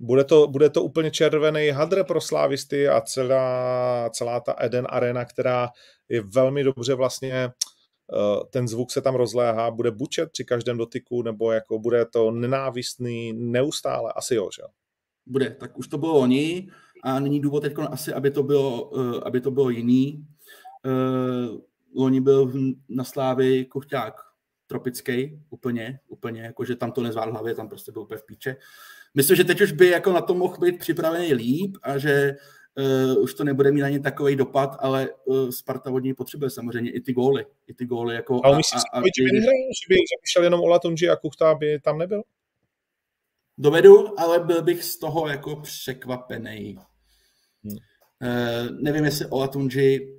Uh, bude to, bude to úplně červený hadr pro slávisty a celá, celá ta Eden Arena, která je velmi dobře vlastně ten zvuk se tam rozléhá, bude bučet při každém dotyku, nebo jako bude to nenávistný neustále? Asi jo, že Bude, tak už to bylo oni a není důvod teď asi, aby to bylo, aby to bylo jiný. Loni byl na Slávy Kochťák tropický, úplně, úplně, jakože tam to nezvládl hlavě, tam prostě byl úplně v píče. Myslím, že teď už by jako na to mohl být připravený líp a že uh, už to nebude mít ani takový dopad, ale uh, Sparta od něj potřebuje samozřejmě i ty góly. I ty góly jako ale myslíš, a, a, že by nehrál, že by šel jenom Ola Tonji a Kuchta by tam nebyl? Dovedu, ale byl bych z toho jako překvapený. Hmm. Uh, nevím, jestli Ola Tonji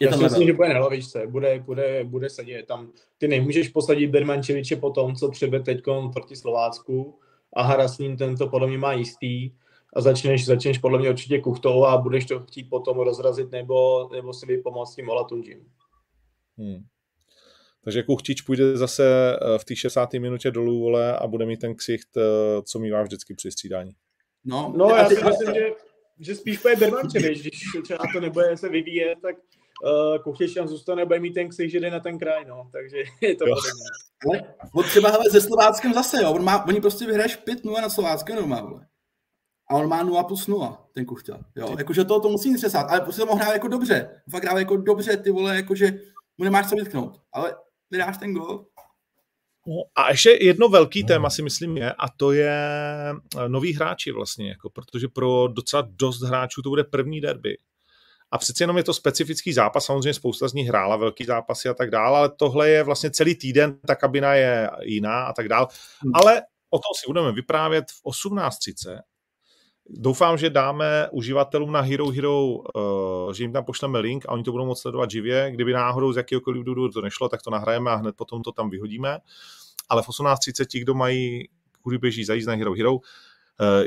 je Já si myslím, že bude na lavičce, bude, bude, bude sedět tam. Ty nemůžeš posadit Bermančeviče po tom, co přebe teď proti Slovácku a Haraslín tento podle mě má jistý a začneš, začneš podle mě určitě kuchtou a budeš to chtít potom rozrazit nebo, nebo si vypomoct tím Olatunžím. Hmm. Takže Kuchtič půjde zase eh, v té 60. minutě dolů vole a bude mít ten ksicht, eh, co mývá vždycky při střídání. No, no já si myslím, že, že spíš půjde Bermančevič, když třeba to nebude se vyvíjet, tak uh, tam zůstane, bude mít ten ksicht, že jde na ten kraj, no, takže je to podobné. Ale on třeba hele, se Slováckem zase, jo, on má, oni prostě vyhráš 5-0 na Slováckem doma, vole a on má 0 plus 0, ten Kuchta. Jo? Jakože to, to musí přesát, ale prostě to mohl hrát jako dobře. Fakt hrál jako dobře, ty vole, jakože mu nemáš co vytknout. Ale vydáš ten gol. No, a ještě jedno velký téma si myslím je, a to je eh, noví hráči vlastně, jako, protože pro docela dost hráčů to bude první derby. A přeci jenom je to specifický zápas, samozřejmě spousta z nich hrála velký zápasy a tak dále, ale tohle je vlastně celý týden, ta kabina je jiná a tak dále. Hmm. Ale o tom si budeme vyprávět v 18.30 Doufám, že dáme uživatelům na Hero Hero, uh, že jim tam pošleme link a oni to budou moct sledovat živě. Kdyby náhodou z jakéhokoliv důvodu to nešlo, tak to nahrajeme a hned potom to tam vyhodíme. Ale v 18.30 ti, kdo mají, kudy běží zajíst na Hero Hero,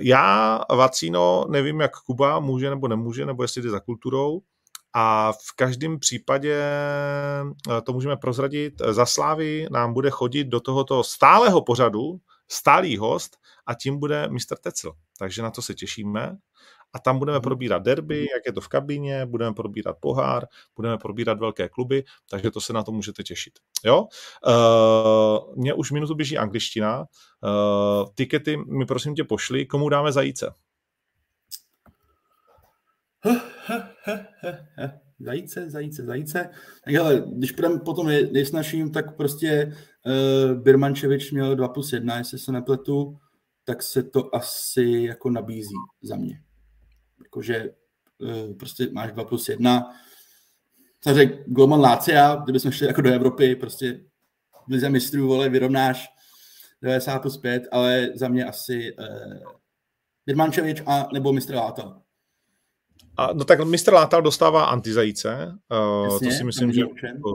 já, Vacino, nevím, jak Kuba může nebo nemůže, nebo jestli jde za kulturou, a v každém případě eh, to můžeme prozradit. Za Slávy nám bude chodit do tohoto stálého pořadu stálý host a tím bude Mr. Tecel. Takže na to se těšíme. A tam budeme mhm. probírat derby, jak je to v kabině, budeme probírat pohár, budeme probírat velké kluby, takže to se na to můžete těšit. Jo? Uh, mně už minutu běží angličtina. Uh, tikety mi prosím tě pošli. Komu dáme zajíce? Zajíce, zajíce, zajíce. Tak hele, když půjdeme potom nejsnažším, tak prostě uh, Birmančevič měl 2 plus 1, jestli se nepletu tak se to asi jako nabízí za mě. Jakože uh, prostě máš 2 plus 1. Takže Golman Lácia, kdybychom šli jako do Evropy, prostě v lize mistrů, vole, vyrovnáš 90 plus 5, ale za mě asi uh, Birmančevič a nebo mistr Látal. A, no tak mistr Látal dostává antizajíce, uh, Jasně, to si myslím, že to,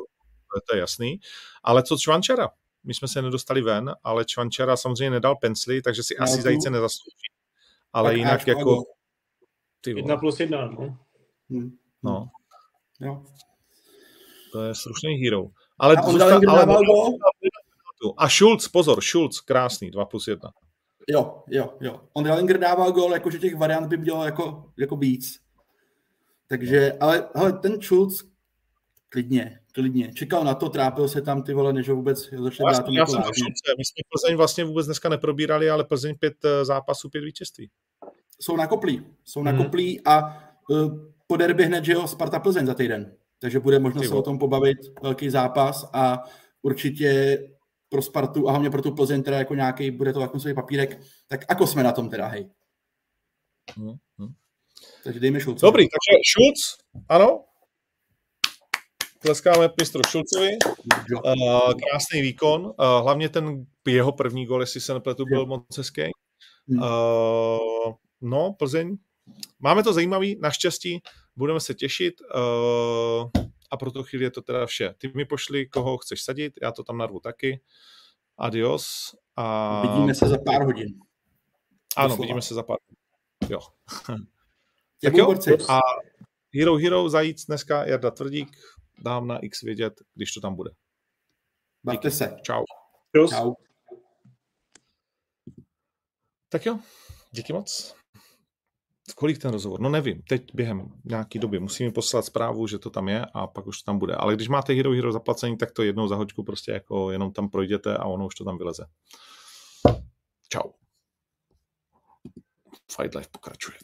to je jasný. Ale co Čvančara? my jsme se nedostali ven, ale Čvančara samozřejmě nedal pensly, takže si no, asi zajíce nezaslouží. Ale tak jinak jako... Ty jedna plus jedna, no. Hmm. No. Jo. To je slušný hero. Ale, a, zůsta, ale a Schulz, pozor, Schulz, krásný, 2 plus 1. Jo, jo, jo. On Dallinger dával gol, jakože těch variant by bylo jako, jako víc. Takže, ale, ale ten Schulz klidně, klidně. Čekal na to, trápil se tam ty vole, než ho vůbec začne dát. Já jsem My jsme Plzeň vlastně vůbec dneska neprobírali, ale Plzeň pět eh, zápasů, pět vítězství. Jsou na koplí. Jsou na hmm. koplí a uh, po derby hned, že jo, Sparta Plzeň za týden. Takže bude možno se o tom pobavit, velký zápas a určitě pro Spartu a hlavně pro tu Plzeň teda jako nějaký, bude to jako svůj papírek, tak jako jsme na tom teda, hej. Hmm. Hmm. Takže dejme Šulce. Dobrý, takže Šulc, ano, tleskáme mistru Šulcovi. Uh, krásný výkon. Uh, hlavně ten jeho první gol, jestli se nepletu, byl moc hezký. Uh, no, Plzeň. Máme to zajímavý, naštěstí. Budeme se těšit. Uh, a pro tu chvíli je to teda vše. Ty mi pošli, koho chceš sadit, já to tam narvu taky. Adios. A... Vidíme se za pár hodin. Ano, Doslova. vidíme se za pár hodin. Jo. tak jo. A Hero Hero zajíc dneska Jarda Tvrdík, dám na X vědět, když to tam bude. Bavte se. Čau. Čau. Tak jo, díky moc. Kolik ten rozhovor? No nevím, teď během nějaký doby musíme poslat zprávu, že to tam je a pak už to tam bude. Ale když máte Hero Hero zaplacení, tak to jednou za hoďku prostě jako jenom tam projděte a ono už to tam vyleze. Čau. Fight Life pokračuje.